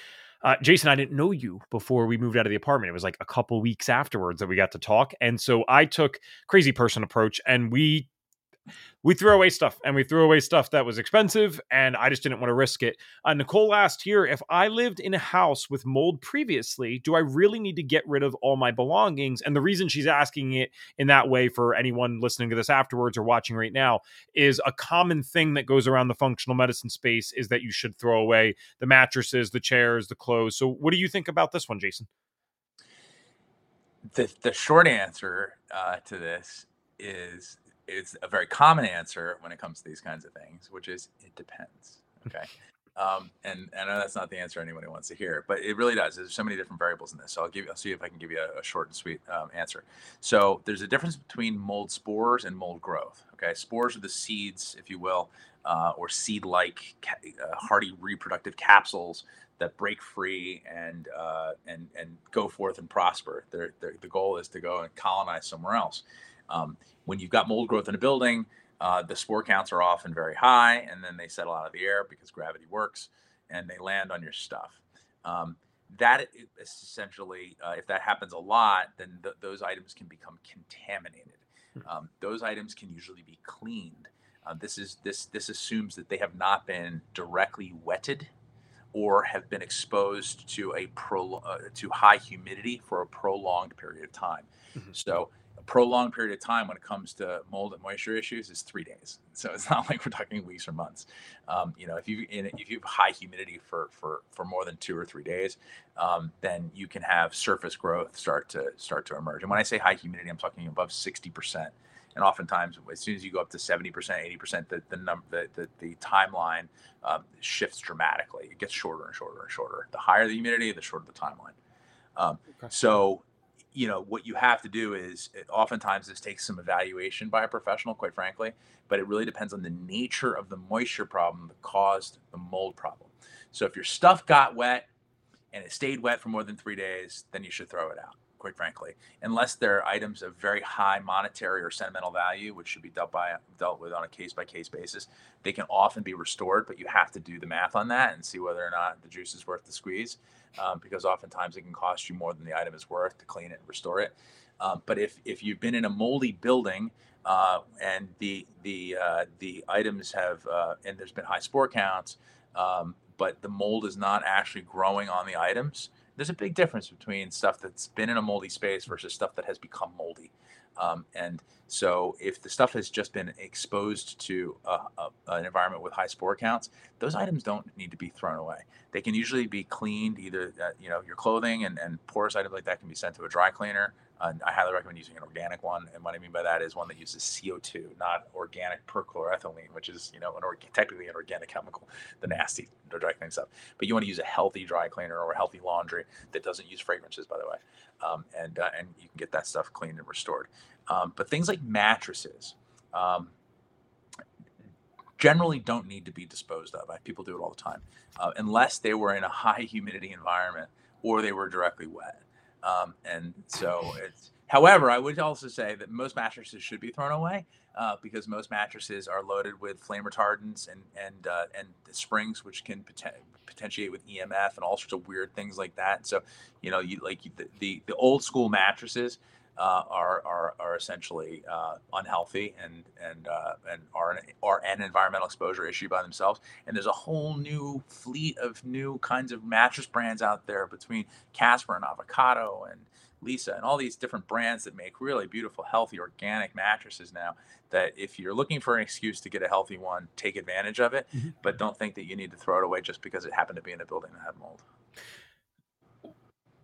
uh, Jason, I didn't know you before we moved out of the apartment. It was like a couple weeks afterwards that we got to talk. And so I took crazy person approach and we we threw away stuff and we threw away stuff that was expensive and I just didn't want to risk it. Uh, Nicole asked here if I lived in a house with mold previously, do I really need to get rid of all my belongings? And the reason she's asking it in that way for anyone listening to this afterwards or watching right now is a common thing that goes around the functional medicine space is that you should throw away the mattresses, the chairs, the clothes. So, what do you think about this one, Jason? The, the short answer uh, to this is it's a very common answer when it comes to these kinds of things, which is it depends. Okay. Um, and, and I know that's not the answer anybody wants to hear, but it really does. There's so many different variables in this. So I'll give, I'll see if I can give you a, a short and sweet um, answer. So there's a difference between mold spores and mold growth. Okay, spores are the seeds, if you will, uh, or seed-like uh, hardy reproductive capsules that break free and uh, and and go forth and prosper. The goal is to go and colonize somewhere else. Um, when you've got mold growth in a building, uh, the spore counts are often very high, and then they settle out of the air because gravity works, and they land on your stuff. Um, that is essentially, uh, if that happens a lot, then th- those items can become contaminated. Hmm. Um, those items can usually be cleaned. Uh, this is this this assumes that they have not been directly wetted or have been exposed to a pro, uh, to high humidity for a prolonged period of time. Mm-hmm. So prolonged period of time when it comes to mold and moisture issues is three days. So it's not like we're talking weeks or months. Um, you know, if you if you have high humidity for for for more than two or three days, um, then you can have surface growth start to start to emerge. And when I say high humidity, I'm talking above sixty percent. And oftentimes, as soon as you go up to seventy percent, eighty percent, the the number the, the, the timeline um, shifts dramatically. It gets shorter and shorter and shorter. The higher the humidity, the shorter the timeline. Um, okay. So you know what you have to do is it, oftentimes this takes some evaluation by a professional quite frankly but it really depends on the nature of the moisture problem that caused the mold problem. So if your stuff got wet and it stayed wet for more than three days then you should throw it out quite frankly unless they're items of very high monetary or sentimental value which should be dealt by dealt with on a case by case basis. They can often be restored but you have to do the math on that and see whether or not the juice is worth the squeeze um, because oftentimes it can cost you more than the item is worth to clean it and restore it. Um, but if, if you've been in a moldy building uh, and the the uh, the items have uh, and there's been high spore counts, um, but the mold is not actually growing on the items, there's a big difference between stuff that's been in a moldy space versus stuff that has become moldy. Um, and so, if the stuff has just been exposed to a, a, an environment with high spore counts, those items don't need to be thrown away. They can usually be cleaned. Either uh, you know your clothing and, and porous items like that can be sent to a dry cleaner. Uh, I highly recommend using an organic one. And what I mean by that is one that uses CO2, not organic perchloroethylene, which is you know an technically an organic chemical, the nasty dry cleaning stuff. But you want to use a healthy dry cleaner or a healthy laundry that doesn't use fragrances, by the way um, and uh, and you can get that stuff cleaned and restored. Um, but things like mattresses, um, generally don't need to be disposed of. People do it all the time, uh, unless they were in a high humidity environment or they were directly wet. Um, and so it's. However, I would also say that most mattresses should be thrown away uh, because most mattresses are loaded with flame retardants and and uh, and springs, which can poten- potentiate with EMF and all sorts of weird things like that. So, you know, you like the the, the old school mattresses uh, are, are are essentially uh, unhealthy and and uh, and are an, are an environmental exposure issue by themselves. And there's a whole new fleet of new kinds of mattress brands out there between Casper and Avocado and Leesa and all these different brands that make really beautiful, healthy, organic mattresses now. That if you're looking for an excuse to get a healthy one, take advantage of it, mm-hmm. but don't think that you need to throw it away just because it happened to be in a building that had mold.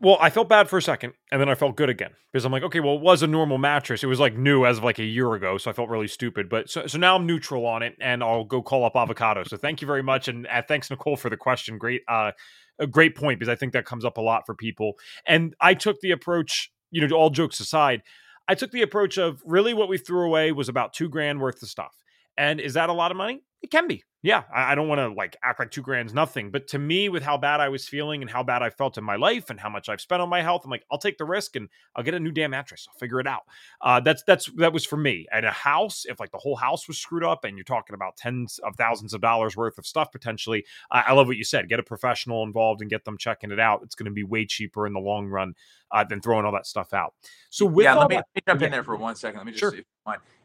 Well, I felt bad for a second, and then I felt good again because I'm like, okay, well, it was a normal mattress. It was like new as of like a year ago, so I felt really stupid. But so, so now I'm neutral on it, and I'll go call up avocado. So thank you very much, and uh, thanks Nicole for the question. Great, uh, a great point because I think that comes up a lot for people. And I took the approach, you know, all jokes aside, I took the approach of really what we threw away was about two grand worth of stuff. And is that a lot of money? It can be yeah, I, I don't want to like act like two grand's nothing, but to me, with how bad I was feeling and how bad I felt in my life and how much I've spent on my health, I'm like, I'll take the risk and I'll get a new damn mattress. I'll figure it out. Uh, that's that's that was for me. At a house, if like the whole house was screwed up and you're talking about tens of thousands of dollars worth of stuff potentially, uh, I love what you said. Get a professional involved and get them checking it out. It's going to be way cheaper in the long run uh, than throwing all that stuff out. So with yeah, let me, that, let me jump yeah. in there for one second. Let me just sure.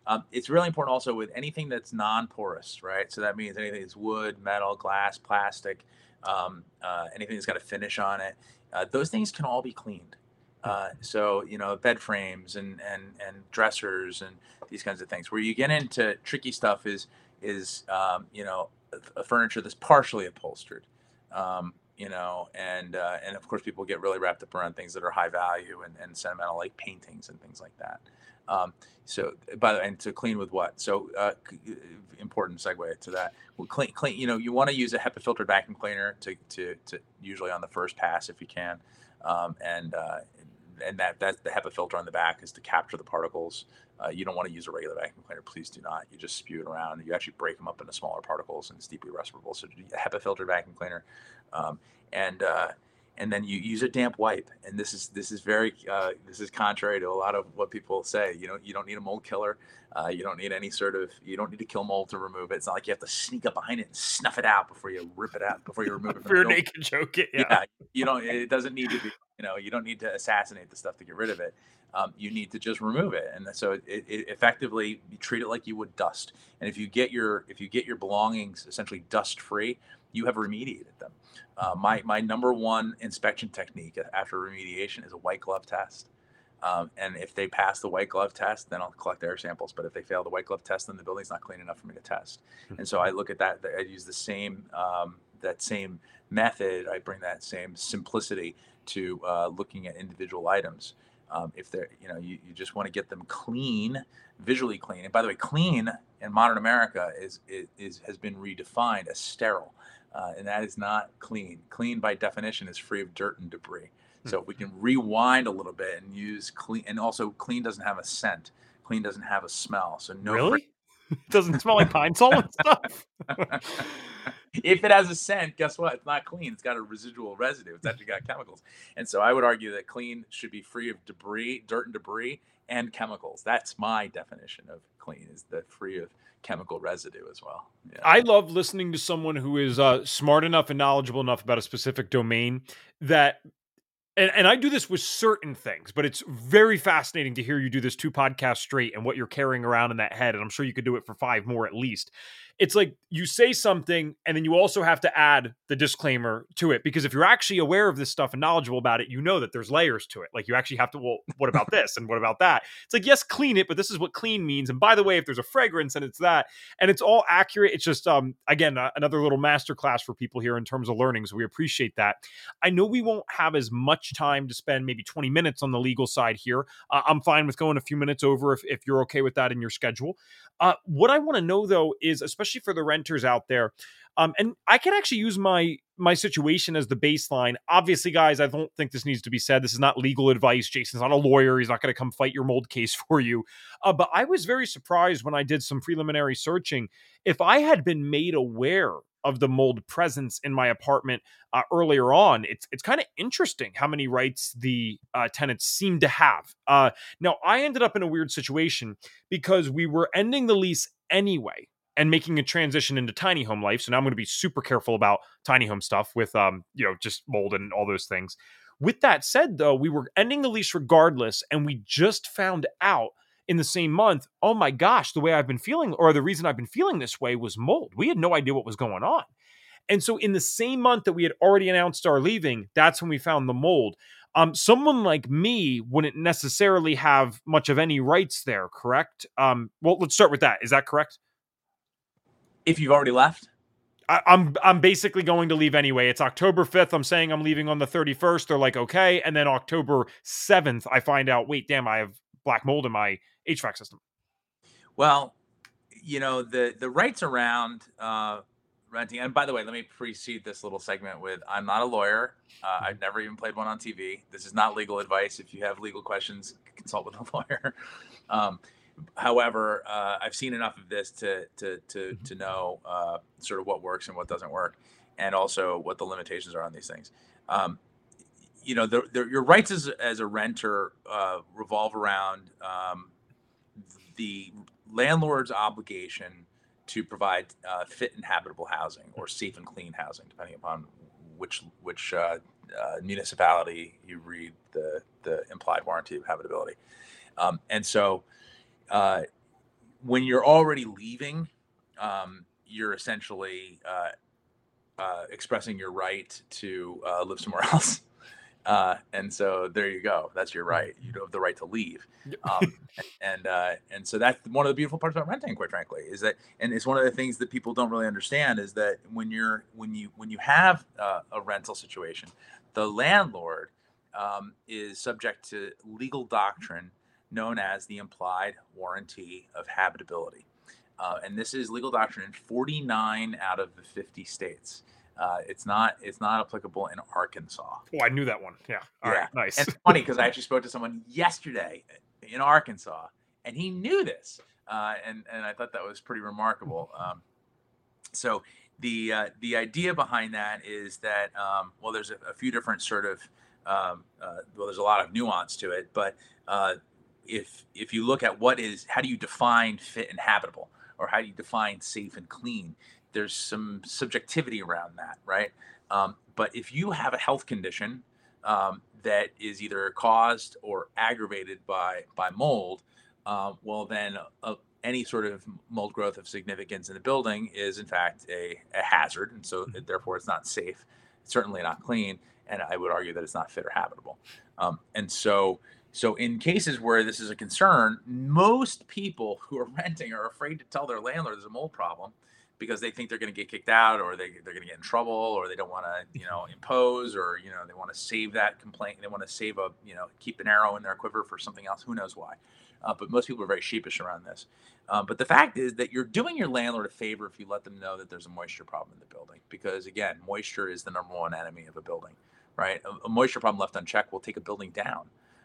Um, it's really important also with anything that's non-porous, right? So that means anything that's wood, metal, glass, plastic, um, uh, anything that's got a finish on it. Uh, those things can all be cleaned. Uh, so you know, bed frames and and and dressers and these kinds of things. Where you get into tricky stuff is is um, you know a furniture that's partially upholstered. Um, you know, and uh, and of course people get really wrapped up around things that are high value and, and sentimental, like paintings and things like that. Um, so, by the and to clean with what? So, uh, important segue to that. Well, clean, clean. You know, you want to use a HEPA filtered vacuum cleaner to, to, to usually on the first pass if you can, um, and uh, and that that's the HEPA filter on the back is to capture the particles. Uh, you don't want to use a regular vacuum cleaner. Please do not. You just spew it around. You actually break them up into smaller particles and it's deeply respirable. So, a HEPA filtered vacuum cleaner, um, and uh, and then you use a damp wipe. And this is this is very uh, this is contrary to a lot of what people say. You know, you don't need a mold killer. Uh, you don't need any sort of you don't need to kill mold to remove it. It's not like you have to sneak up behind it and snuff it out before you rip it out before you remove it. For your naked joke, yeah. yeah. You don't. It doesn't need to be. You know, you don't need to assassinate the stuff to get rid of it. Um, you need to just remove it, and so it, it, effectively you treat it like you would dust. And if you get your if you get your belongings essentially dust free, you have remediated them. Uh, my my number one inspection technique after remediation is a white glove test. Um, and if they pass the white glove test, then I'll collect air samples. But if they fail the white glove test, then the building's not clean enough for me to test. Hmm. And so I look at that. I use the same um, that same method. I bring that same simplicity to uh, looking at individual items. Um, if they're, you know, you, you just want to get them clean, visually clean. And by the way, clean in modern America is, is, is has been redefined as sterile uh, and that is not clean. Clean by definition is free of dirt and debris. Hmm. So we can rewind a little bit and use clean, and also clean doesn't have a scent. Clean doesn't have a smell. So no. Really? doesn't smell like Pine-Sol and stuff. if it has a scent, guess what? It's not clean. It's got a residual residue. It's actually got chemicals. And so I would argue that clean should be free of debris, dirt and debris, and chemicals. That's my definition of clean is that free of chemical residue as well. Yeah. I love listening to someone who is uh, smart enough and knowledgeable enough about a specific domain that and, and I do this with certain things, but it's very fascinating to hear you do this two podcasts straight and what you're carrying around in that head. And I'm sure you could do it for five more at least it's like you say something and then you also have to add the disclaimer to it because if you're actually aware of this stuff and knowledgeable about it, you know that there's layers to it. Like you actually have to, well, what about this and what about that? It's like, yes, clean it, but this is what clean means. And by the way, if there's a fragrance and it's that, and it's all accurate, it's just, um, again, uh, another little masterclass for people here in terms of learning. So we appreciate that. I know we won't have as much time to spend maybe 20 minutes on the legal side here. Uh, I'm fine with going a few minutes over if, if you're okay with that in your schedule. Uh, what I want to know though is, especially for the renters out there, Um, and I can actually use my my situation as the baseline. Obviously, guys, I don't think this needs to be said. This is not legal advice. Jason's not a lawyer. He's not going to come fight your mold case for you. Uh, but I was very surprised when I did some preliminary searching. If I had been made aware of the mold presence in my apartment uh, earlier on. It's it's kind of interesting how many rights the uh, tenants seem to have. Uh, now, I ended up in a weird situation because we were ending the lease anyway and making a transition into tiny home life. So now I'm going to be super careful about tiny home stuff with um you know just mold and all those things. With that said, though, we were ending the lease regardless, and we just found out in the same month, oh my gosh, the way I've been feeling, or the reason I've been feeling this way was mold. We had no idea what was going on. And so, in the same month that we had already announced our leaving, that's when we found the mold. Um, someone like me wouldn't necessarily have much of any rights there, correct? Um, well, let's start with that. Is that correct? If you've already left, I, I'm I'm basically going to leave anyway. It's October 5th. I'm saying I'm leaving on the 31st. They're like, okay. And then October 7th, I find out, wait, damn, I have black mold in my HVAC system? Well, you know the the rights around uh, renting. And by the way, let me precede this little segment with: I'm not a lawyer. Uh, mm-hmm. I've never even played one on TV. This is not legal advice. If you have legal questions, consult with a lawyer. Um, however, uh, I've seen enough of this to to to mm-hmm. to know uh, sort of what works and what doesn't work, and also what the limitations are on these things. Um, you know, the, the, your rights as, as a renter uh, revolve around um, the landlord's obligation to provide uh, fit and habitable housing or safe and clean housing, depending upon which which uh, uh, municipality you read the the implied warranty of habitability. Um, and so, uh, when you're already leaving, um, you're essentially uh, uh, expressing your right to live somewhere else. Uh, and so there you go. That's your right. You have the right to leave. Um, and uh, and so that's one of the beautiful parts about renting, quite frankly, is that and it's one of the things that people don't really understand is that when you're when you when you have uh, a rental situation, the landlord um, is subject to legal doctrine known as the implied warranty of habitability. Uh, and this is legal doctrine in 49 out of the 50 states. Uh, it's not it's not applicable in Arkansas. Oh, I knew that one. Yeah. All yeah. Right, nice. And it's funny because I actually spoke to someone yesterday in Arkansas, and he knew this, uh, and and I thought that was pretty remarkable. Um, so the uh, the idea behind that is that um, well, there's a, a, few different sort of um, uh, well, there's a lot of nuance to it, but uh, if if you look at what is how do you define fit and habitable, or how do you define safe and clean? there's some subjectivity around that, right? Um, but if you have a health condition um, that is either caused or aggravated by by mold, uh, well, then uh, any sort of mold growth of significance in the building is in fact a, a hazard, and so mm-hmm. therefore it's not safe, certainly not clean, and I would argue that it's not fit or habitable. Um, and so, so in cases where this is a concern, most people who are renting are afraid to tell their landlord there's a mold problem because they think they're going to get kicked out or they, they're going to get in trouble or they don't want to you know impose or you know they want to save that complaint they want to save a you know keep an arrow in their quiver for something else who knows why. Uh, but most people are very sheepish around this. Uh, but the fact is that you're doing your landlord a favor if you let them know that there's a moisture problem in the building because again moisture is the number one enemy of a building right? A, a moisture problem left unchecked will take a building down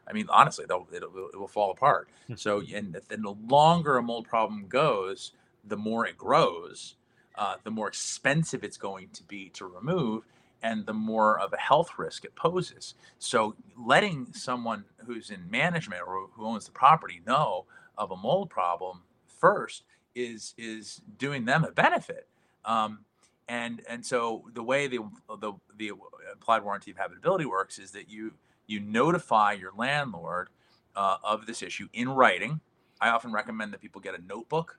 I mean, honestly, it'll, it'll, it will fall apart. Hmm. So, and, and the longer a mold problem goes, the more it grows, uh, the more expensive it's going to be to remove and the more of a health risk it poses. So, letting someone who's in management or who owns the property know of a mold problem first is is doing them a benefit. Um, and and so the way the, the the implied warranty of habitability works is that you you notify your landlord uh, of this issue in writing. I often recommend that people get a notebook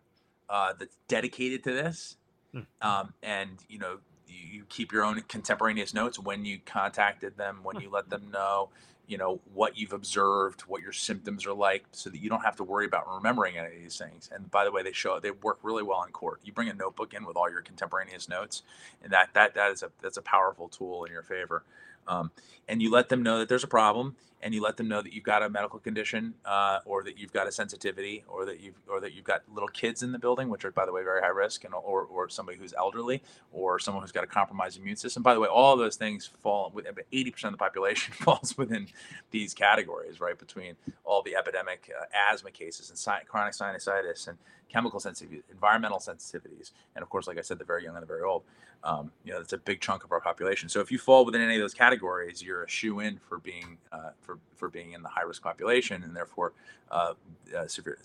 uh, that's dedicated to this Hmm. Um, and you know, you, you, keep your own contemporaneous notes when you contacted them, when hmm. you let them know, you know, what you've observed, what your symptoms are like, so that you don't have to worry about remembering any of these things. And by the way, they show they work really well in court. You bring a notebook in with all your contemporaneous notes, and that that that is a that's a powerful tool in your favor. Um, and you let them know that there's a problem, and you let them know that you've got a medical condition uh, or that you've got a sensitivity or that you've or that you've got little kids in the building which are by the way very high risk and or, or somebody who's elderly or someone who's got a compromised immune system by the way all of those things fall with 80% of the population falls within these categories right between all the epidemic uh, asthma cases and si- chronic sinusitis and chemical sensitivity environmental sensitivities and of course like i said the very young and the very old um, you know, that's a big chunk of our population. So if you fall within any of those categories, you're a shoe in for being uh, for for being in the high risk population, and therefore uh, uh, severe,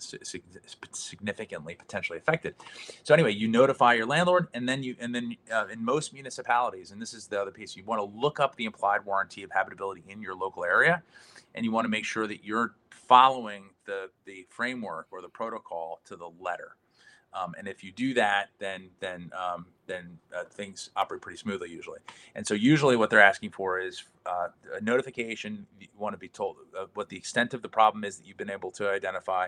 significantly potentially affected. So anyway, you notify your landlord, and then you and then uh, in most municipalities, and this is the other piece, you want to look up the implied warranty of habitability in your local area, and you want to make sure that you're following the the framework or the protocol to the letter. Um, and if you do that, then then um, then uh, things operate pretty smoothly usually. And so usually what they're asking for is uh, a notification. You want to be told uh, what the extent of the problem is that you've been able to identify,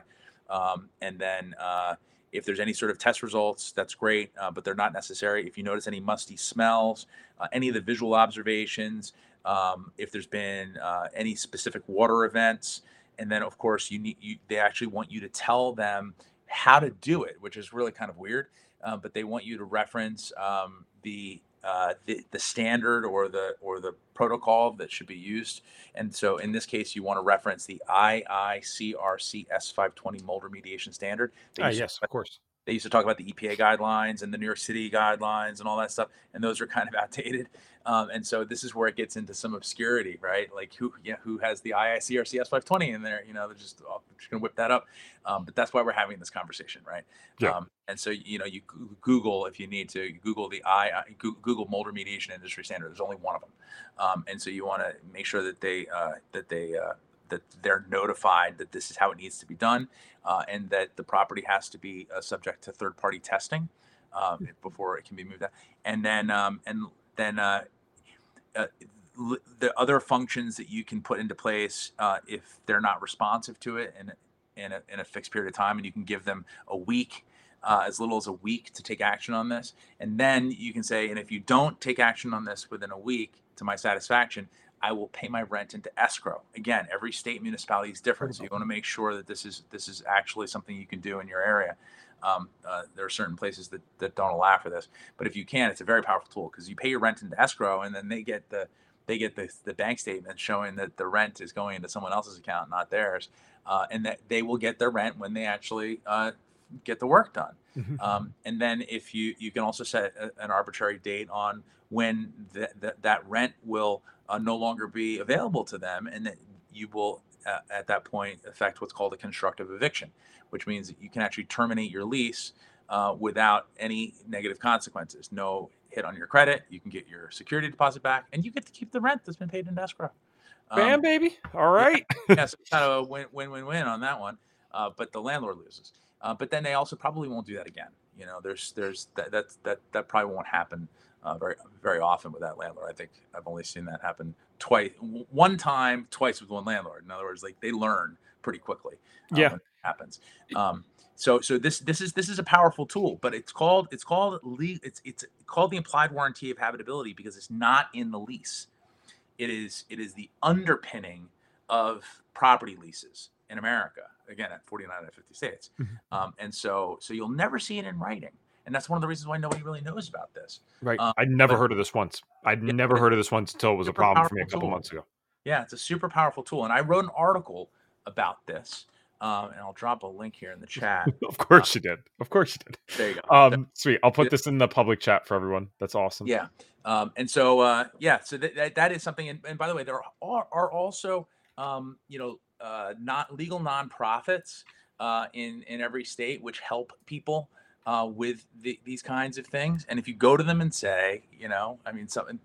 um, and then uh, if there's any sort of test results, that's great, uh, but they're not necessary. If you notice any musty smells, uh, any of the visual observations, um, if there's been any specific water events, and then of course you need you, they actually want you to tell them how to do it, which is really kind of weird. Uh, but they want you to reference um, the, uh, the, the standard or the or the protocol that should be used. And so in this case, you want to reference the IICRC S520 mold remediation standard. Ah, yes, of course. They used to talk about the EPA guidelines and the New York City guidelines and all that stuff, and those are kind of outdated. Um, and so this is where it gets into some obscurity, right? Like who, yeah, who has the IICRC S520 in there? You know, they're just, oh, just gonna whip that up. Um, but that's why we're having this conversation, right? Yeah. Um, and so you know, you Google if you need to Google the I Google mold remediation industry standard. There's only one of them, um, and so you want to make sure that they uh, that they uh, that they're notified that this is how it needs to be done, uh, and that the property has to be uh, subject to third-party testing uh, before it can be moved out. And then um, and then uh, uh, the other functions that you can put into place uh, if they're not responsive to it in in a, in a fixed period of time, and you can give them a week. as little as a week to take action on this. And then you can say, and if you don't take action on this within a week to my satisfaction, I will pay my rent into escrow. Again, every state municipality is different, so you want to make sure that this is this is actually something you can do in your area. Um, uh, there are certain places that, that don't allow for this, but if you can, it's a very powerful tool because you pay your rent into escrow, and then they get the they get the, the bank statement showing that the rent is going into someone else's account, not theirs, uh, and that they will get their rent when they actually uh, get the work done. Mm-hmm. Um, and then if you you can also set a, an arbitrary date on when th- th- that rent will uh, no longer be available to them, and that you will uh, at that point affect what's called a constructive eviction, which means that you can actually terminate your lease uh, without any negative consequences. No hit on your credit. You can get your security deposit back, and you get to keep the rent that's been paid in escrow. Um, Bam, baby! All right. yeah, yeah so kind of a win, win, win, win on that one. Uh, but the landlord loses. Uh, but then they also probably won't do that again. You know, there's there's that that that, that probably won't happen uh, very very often with that landlord. I think I've only seen that happen twice, one time, twice with one landlord. In other words, like they learn pretty quickly. Uh, yeah, happens. Um, so so this this is this is a powerful tool, but it's called it's called le- it's it's called the implied warranty of habitability because it's not in the lease. It is it is the underpinning of property leases in America. Again, at 49 out of 50 states, mm-hmm. um, and so so you'll never see it in writing and that's one of the reasons why nobody really knows about this. Right. Um, I'd never but, heard of this once. I'd yeah, never heard of this once until it was a problem for me a couple tool. months ago. Yeah, it's a super powerful tool, and I wrote an article about this. Um, and I'll drop a link here in the chat. of course you did. Of course you did. There you go. Um, sweet. I'll put this in the public chat for everyone. That's awesome. Yeah. Um, and so uh, yeah, so that, that, that is something. And, and, by the way, there are, are also um, you know uh, not legal nonprofits uh, in in every state which help people uh, with the, these kinds of things. And if you go to them and say, you know, I mean, something,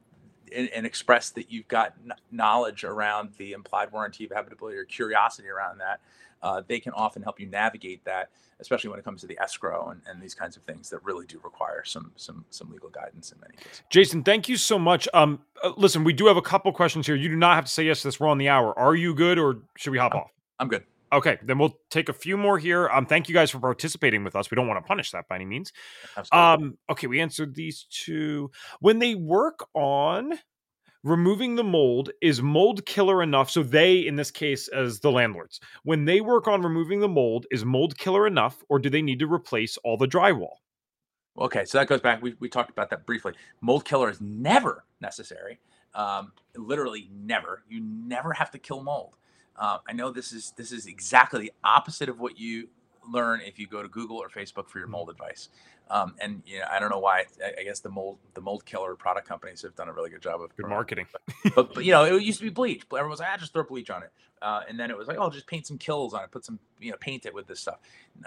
and, and express that you've got knowledge around the implied warranty of habitability or curiosity around that, uh, they can often help you navigate that, especially when it comes to the escrow and, and these kinds of things that really do require some some some legal guidance in many cases. Jason, thank you so much. Um, uh, listen, we do have a couple questions here. You do not have to say yes to this. We're on the hour. Are you good, or should we hop I'm, off? I'm good. Okay, then we'll take a few more here. Um, thank you guys for participating with us. We don't want to punish that by any means. Absolutely. Um, okay, we answered these two. When they work on removing the mold is mold killer enough so they in this case as the landlords when they work on removing the mold is mold killer enough or do they need to replace all the drywall okay so that goes back we, we talked about that briefly mold killer is never necessary um, literally never you never have to kill mold uh, i know this is this is exactly the opposite of what you learn if you go to google or facebook for your mold advice um, and you know, I don't know why. I, I, guess the mold the mold killer product companies have done a really good job of good marketing. But, but, but, you know, it used to be bleach. Everyone was like, "I ah, just throw bleach on it," uh, and then it was like, "Oh, just paint some Kilz on it. Put some, you know, paint it with this stuff."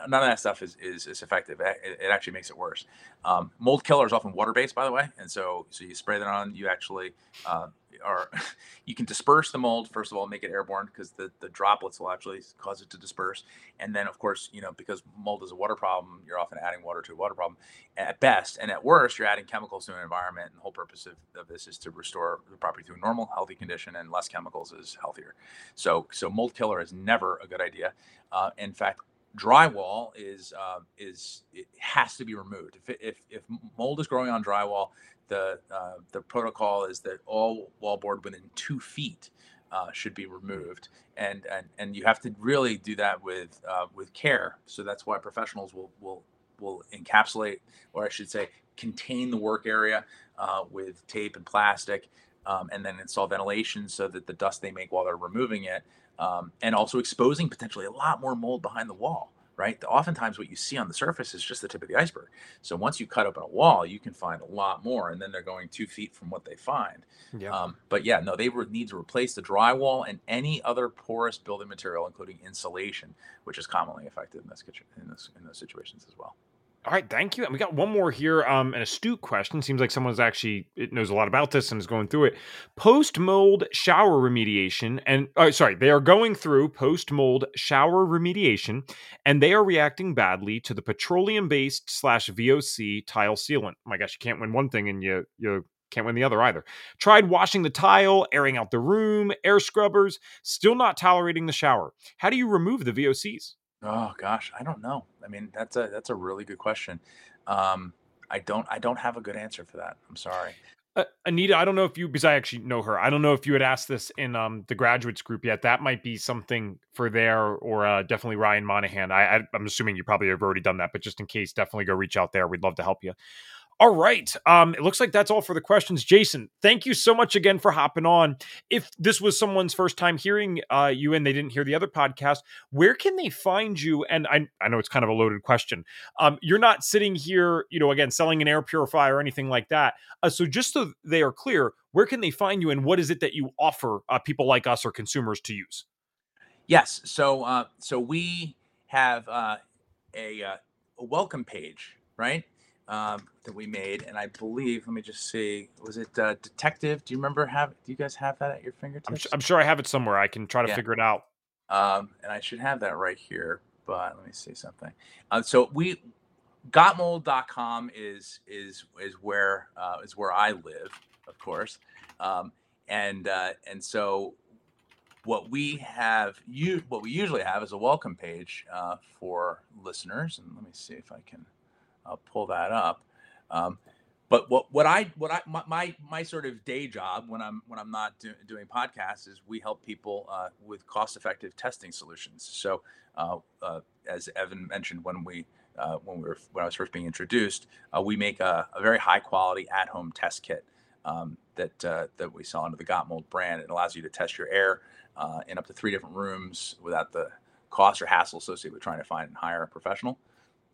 None of that stuff is is, is effective. It, it, actually makes it worse. Um, mold killer is often water based, by the way, and so so you spray that on, you actually uh, are you can disperse the mold first of all make it airborne because the, the droplets will actually cause it to disperse. And then of course you know because mold is a water problem you're often adding water to a water problem. At best and at worst you're adding chemicals to an environment and the whole purpose of, of this is to restore the property to a normal healthy condition and less chemicals is healthier. So so mold killer is never a good idea. Uh, in fact drywall is uh, is it has to be removed. If, if if mold is growing on drywall the uh, the protocol is that all wallboard within two feet uh, should be removed, and and and you have to really do that with uh, with care. So that's why professionals will will will encapsulate, or I should say, contain the work area uh, with tape and plastic, um, and then install ventilation so that the dust they make while they're removing it, um, and also exposing potentially a lot more mold behind the wall right? Oftentimes, what you see on the surface is just the tip of the iceberg. So once you cut open a wall, you can find a lot more, and then they're going two feet from what they find. Yeah. Um, but yeah, no, they would need to replace the drywall and any other porous building material, including insulation, which is commonly affected in this kitchen in this in those situations as well. All right, thank you. And we got one more here, um, an astute question. Seems like someone's actually knows a lot about this and is going through it. Post mold shower remediation, and oh, sorry, they are going through post mold shower remediation, and they are reacting badly to the petroleum based slash VOC tile sealant. Oh my gosh, you can't win one thing and you you can't win the other either. Tried washing the tile, airing out the room, air scrubbers, still not tolerating the shower. How do you remove the VOCs? Oh gosh, I don't know. I mean, that's a that's a really good question. Um, I don't I don't have a good answer for that. I'm sorry. Uh, Anita, I don't know if you because I actually know her. I don't know if you had asked this in um, the graduates group yet. That might be something for there, or uh, definitely Ryan Monahan. I, I, I'm assuming you probably have already done that, but just in case, definitely go reach out there. We'd love to help you. All right. Um, it looks like that's all for the questions. Jason, thank you so much again for hopping on. If this was someone's first time hearing uh, you and they didn't hear the other podcast, where can they find you? And I, I know it's kind of a loaded question. Um, you're not sitting here, you know, again, selling an air purifier or anything like that. Uh, so just so they are clear, where can they find you and what is it that you offer uh, people like us or consumers to use? Yes. So, uh, so we have uh, a, uh, a welcome page, right? Um, that we made, and I believe, let me just see, was it uh, Detective? Do you remember have? Do you guys have that at your fingertips? I'm, I'm sure I have it somewhere. I can try to yeah. figure it out. Um, and I should have that right here, but let me see something. Uh, so we gotmold.com is is is where uh, is where I live, of course, um, and uh, and so what we have you what we usually have is a welcome page uh, for listeners, and let me see if I can I'll pull that up. Um, but what what I what I my, my, my sort of day job when I'm when I'm not do, doing podcasts is we help people uh, with cost effective testing solutions. So uh, uh, as Evan mentioned when we uh, when we were when I was first being introduced, uh, we make a, a, very high quality at home test kit um, that uh, that we sell under the Got Mold brand. It allows you to test your air in up to three different rooms without the cost or hassle associated with trying to find and hire a professional.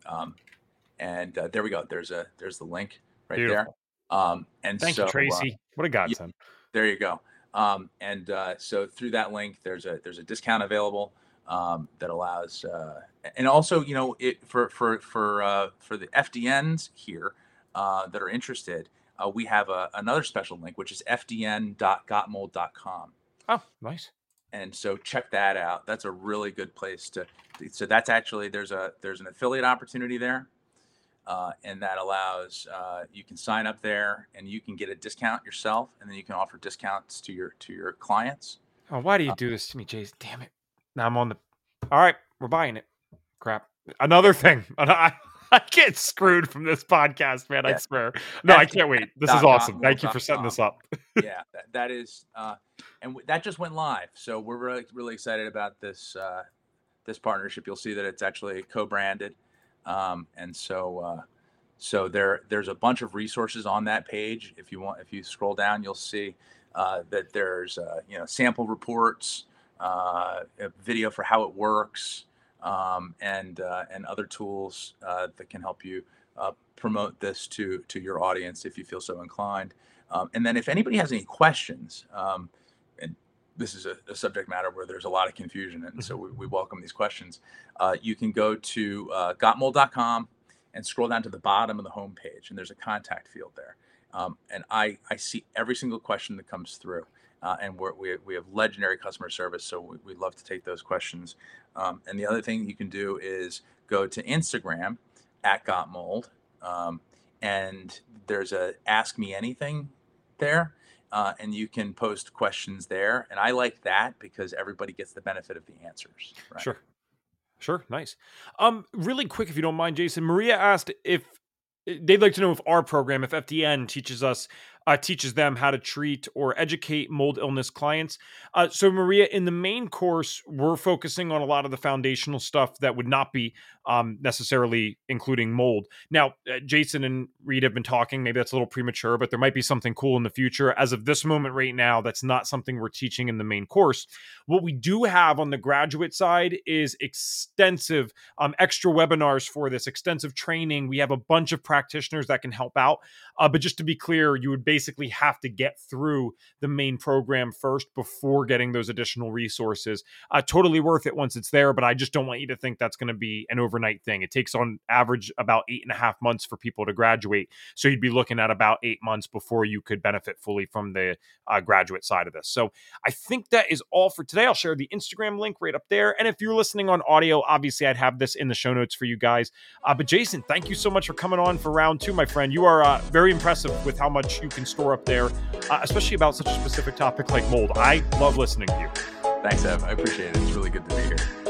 Um, and uh, there we go. There's a there's the link right Beautiful. there. Um, and thank so, you, Tracy. Uh, what a godsend. Yeah, there you go. Um, and uh, so through that link, there's a there's a discount available um, that allows, uh, and also you know it for for for uh, for the FDNs here uh, that are interested, uh, we have a, another special link which is fdn.gotmold.com. Oh, nice. And so check that out. That's a really good place to. So that's actually there's a there's an affiliate opportunity there uh, and that allows uh, you can sign up there and you can get a discount yourself, and then you can offer discounts to your to your clients. Oh, why do you uh, do this to me, Jason? Damn it! Now I'm on the. All right, we're buying it. Crap. Another thing. I get screwed from this podcast, man. Yeah. I swear. No, I can't wait. This is awesome. Thank you for setting this up. yeah, that, that is, uh, and w- that just went live. So we're really, really excited about this uh, this partnership. You'll see that it's actually co-branded, um, and so uh, so there there's a bunch of resources on that page. If you want, if you scroll down, you'll see uh, that there's uh, you know sample reports, uh, a video for how it works um, and uh, and other tools uh, that can help you promote this to to your audience if you feel so inclined. Um, and then if anybody has any questions, um, this is a, a, subject matter where there's a lot of confusion, and so we, we welcome these questions. Uh, you can go to uh, gotmold.com and scroll down to the bottom of the homepage, and there's a contact field there. Um, and I, I see every single question that comes through uh, and we we have legendary customer service, so we, would love to take those questions. Um, and the other thing you can do is go to Instagram at Got Mold, um, and there's a Ask Me Anything there, uh, and you can post questions there. And I like that because everybody gets the benefit of the answers. Right? Sure. Sure, nice. Um, really quick, if you don't mind, Jason. Maria asked if they'd like to know if our program, if FDN teaches us uh, teaches them how to treat or educate mold illness clients. Uh, so, Maria, in the main course, we're focusing on a lot of the foundational stuff that would not be um, necessarily including mold. Now, uh, Jason and Reed have been talking. Maybe that's a little premature, but there might be something cool in the future. As of this moment, right now, that's not something we're teaching in the main course. What we do have on the graduate side is extensive um, extra webinars for this, extensive training. We have a bunch of practitioners that can help out. Uh, but just to be clear, you would basically have to get through the main program first before getting those additional resources. Uh, totally worth it once it's there, but I just don't want you to think that's going to be an overnight thing. It takes on average about eight and a half months for people to graduate. So you'd be looking at about eight months before you could benefit fully from the uh, graduate side of this. So I think that is all for today. I'll share the Instagram link right up there. And if you're listening on audio, obviously I'd have this in the show notes for you guys. Uh, but Jason, thank you so much for coming on for round two, my friend. You are uh, very impressive with how much you can can store up there, uh, especially about such a specific topic like mold. I love listening to you. Thanks, Ev. I appreciate it. It's really good to be here.